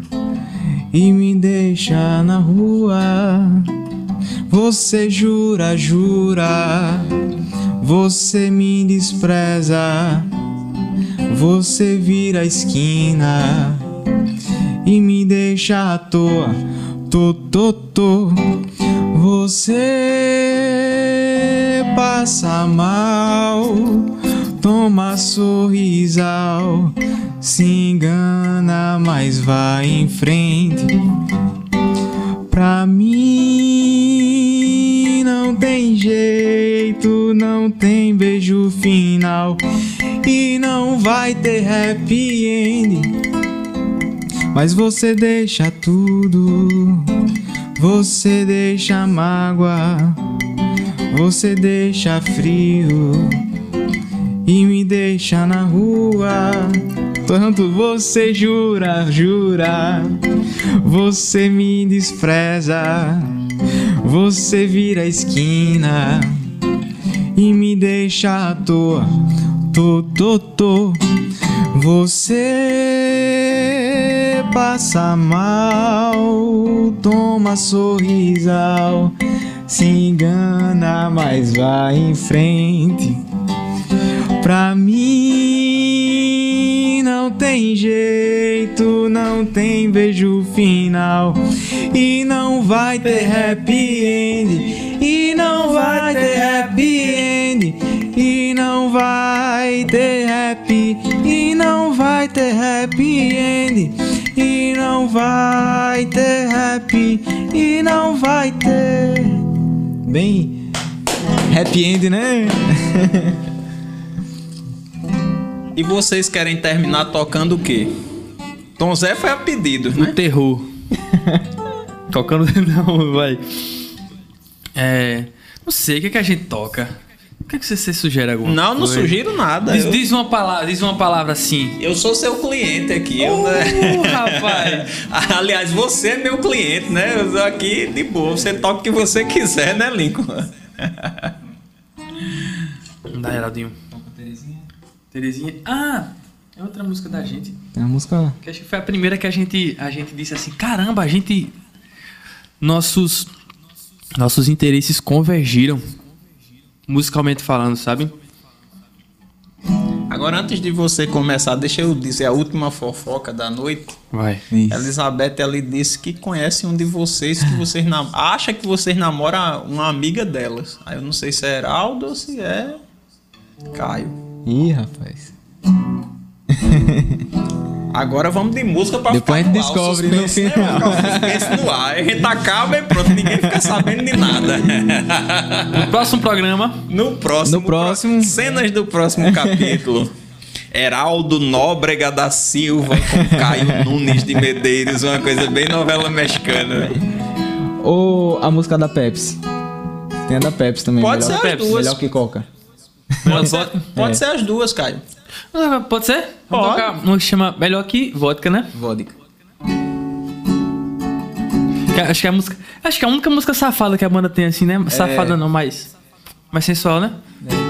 e me deixa na rua. Você jura, jura, você me despreza. Você vira a esquina e me deixa à toa. Tô, tô, tô. Você passa mal, toma sorrisal, se engana, mas vai em frente. Pra mim não tem jeito, não tem beijo final e não vai ter happy end. Mas você deixa tudo, você deixa mágoa, você deixa frio e me deixa na rua. Tanto você jura, jura, você me despreza, você vira a esquina e me deixa à toa. Tô, tô, tô. Você passa mal, toma sorrisal, se engana, mas vai em frente. Pra mim não tem jeito, não tem beijo final. E não vai ter happy end. E não vai ter happy end. E não vai ter happy. E não vai ter happy end. E não vai ter happy. E não vai ter. Bem happy end, né? E vocês querem terminar tocando o quê? Tom Zé foi a pedido, O né? terror. Tocando. Não, vai. É. Não sei, o que, é que a gente toca? O que, é que você, você sugere alguma Não, não coisa? sugiro nada. Diz, Eu, diz uma palavra, diz uma palavra assim. eu sou seu cliente aqui. eu, Uh, né? rapaz. Aliás, você é meu cliente, né? Eu tô aqui de boa. Você toca o que você quiser, né, Lincoln? Dá, Geraldinho. Terezinha. Ah! É outra música da gente. Tem uma música Que acho que foi a primeira que a gente, a gente disse assim: caramba, a gente. Nossos. Nossos interesses convergiram. Musicalmente falando, sabe? Agora, antes de você começar, deixa eu dizer a última fofoca da noite. Vai. Isso. Elizabeth, ela disse que conhece um de vocês que vocês nam acha que vocês namoram uma amiga delas. Aí eu não sei se é Heraldo ou se é Caio. Ih, rapaz. Agora vamos de música pra Depois ficar a gente descobre no suspense, né? final. O suspense no ar. A gente acaba e pronto, ninguém fica sabendo de nada. No próximo programa. No próximo, No próximo- cenas do próximo capítulo. Heraldo Nóbrega da Silva com Caio Nunes de Medeiros, uma coisa bem novela mexicana. Ou a música da Pepsi. Tem a da Pepsi também. Pode melhor, ser as Pepsi, duas. Melhor que Coca. Pode ser, pode É. ser as duas, Caio. Ah, Pode ser? Vamos Pode. tocar uma que chama Melhor que Vodka, né? Vodka. Que Acho que é a música. Acho que é a única música safada que a banda tem assim, né? Safada não, mas. Mais sensual, né? agrada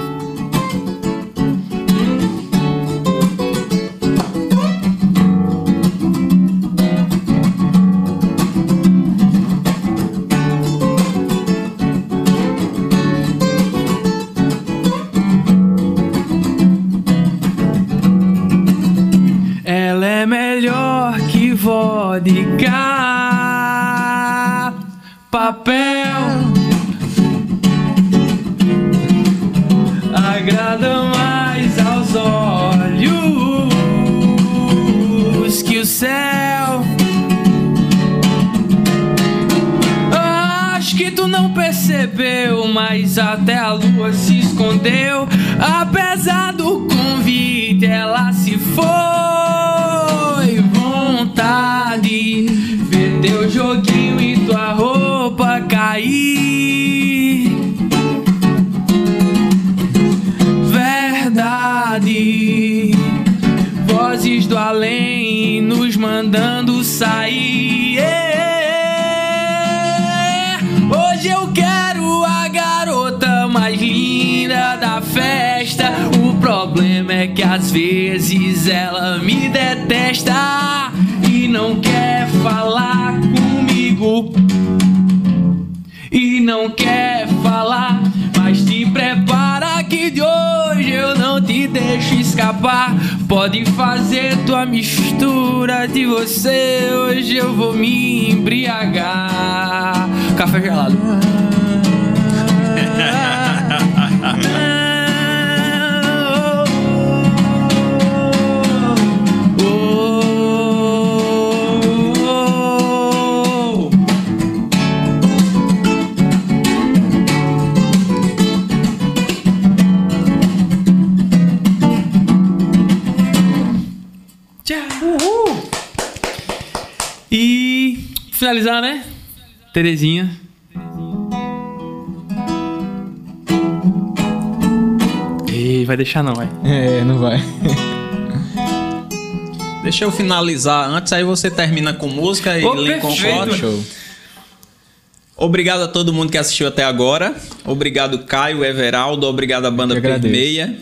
que às vezes ela me detesta e não quer falar comigo. E não quer falar, mas te prepara que de hoje eu não te deixo escapar. Pode fazer tua mistura de você, hoje eu vou me embriagar. Café gelado. Finalizar, né? Terezinha. Ei, vai deixar não, vai. É, não vai. Deixa eu finalizar antes, aí você termina com música e Ô, Lincoln. Cotton. Show. Obrigado a todo mundo que assistiu até agora. Obrigado, Caio, Everaldo. Obrigado à Banda. Permeia.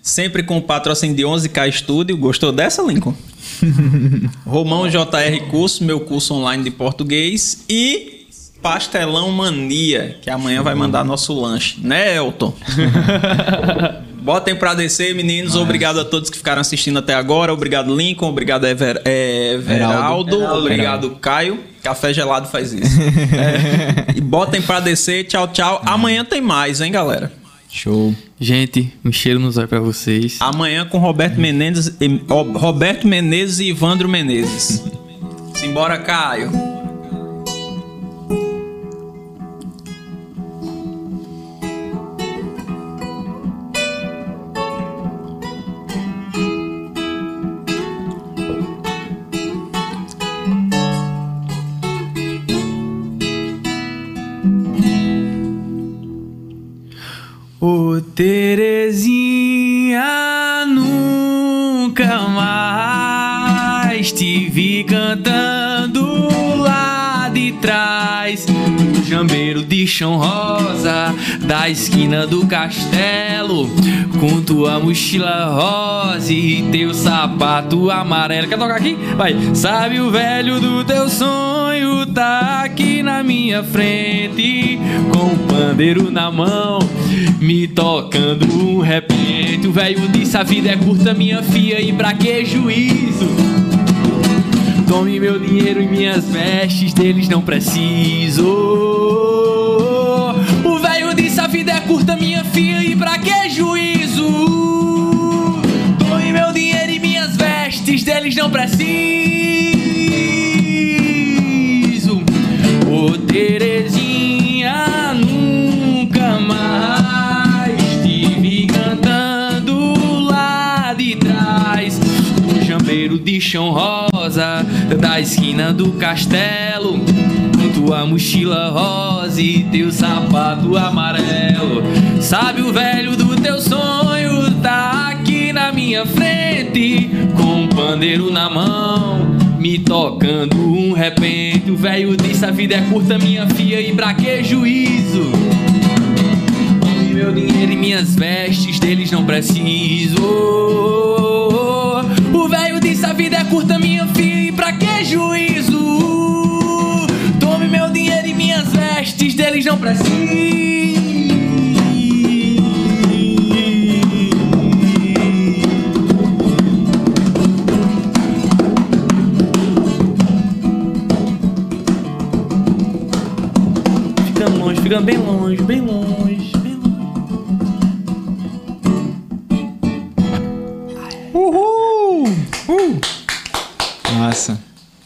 Sempre com o patrocínio de 11K Studio. Gostou dessa, Lincoln? Romão JR Curso, meu curso online de português. E Pastelão Mania, que amanhã vai mandar nosso lanche. Né, Elton? Botem pra descer, meninos. Obrigado a todos que ficaram assistindo até agora. Obrigado, Lincoln. Obrigado, Ever, é, Everaldo. Everaldo. Obrigado, Caio. Café gelado faz isso. É. E botem pra descer. Tchau, tchau. Amanhã tem mais, hein, galera? Show. Gente, um cheiro nos olhos pra vocês. Amanhã com Roberto Menezes, e- Roberto Menezes e Ivandro Menezes. Simbora, Caio. Jambeiro de chão rosa, da esquina do castelo. Com tua mochila rosa e teu sapato amarelo. Quer tocar aqui? Vai. Sabe o velho do teu sonho tá aqui na minha frente. Com o pandeiro na mão, me tocando um repente. O velho disse: A vida é curta, minha filha, e pra que juízo? Tome meu dinheiro e minhas vestes, deles não preciso. O velho disse: A vida é curta, minha filha, e pra que juízo? Tome meu dinheiro e minhas vestes, deles não preciso. Ô Terezinha, nunca mais te vi cantando lá de trás. O jambeiro de chão rosa, da esquina do castelo. Com tua mochila rosa e teu sapato amarelo. Sabe o velho do teu sonho tá aqui na minha frente, com um pandeiro na mão me tocando um repente. O velho disse: A vida é curta, minha filha, e pra que juízo? Meu dinheiro e minhas vestes, deles não preciso. O velho disse: A vida é curta, minha não preciso. Ficando longe, ficando bem longe.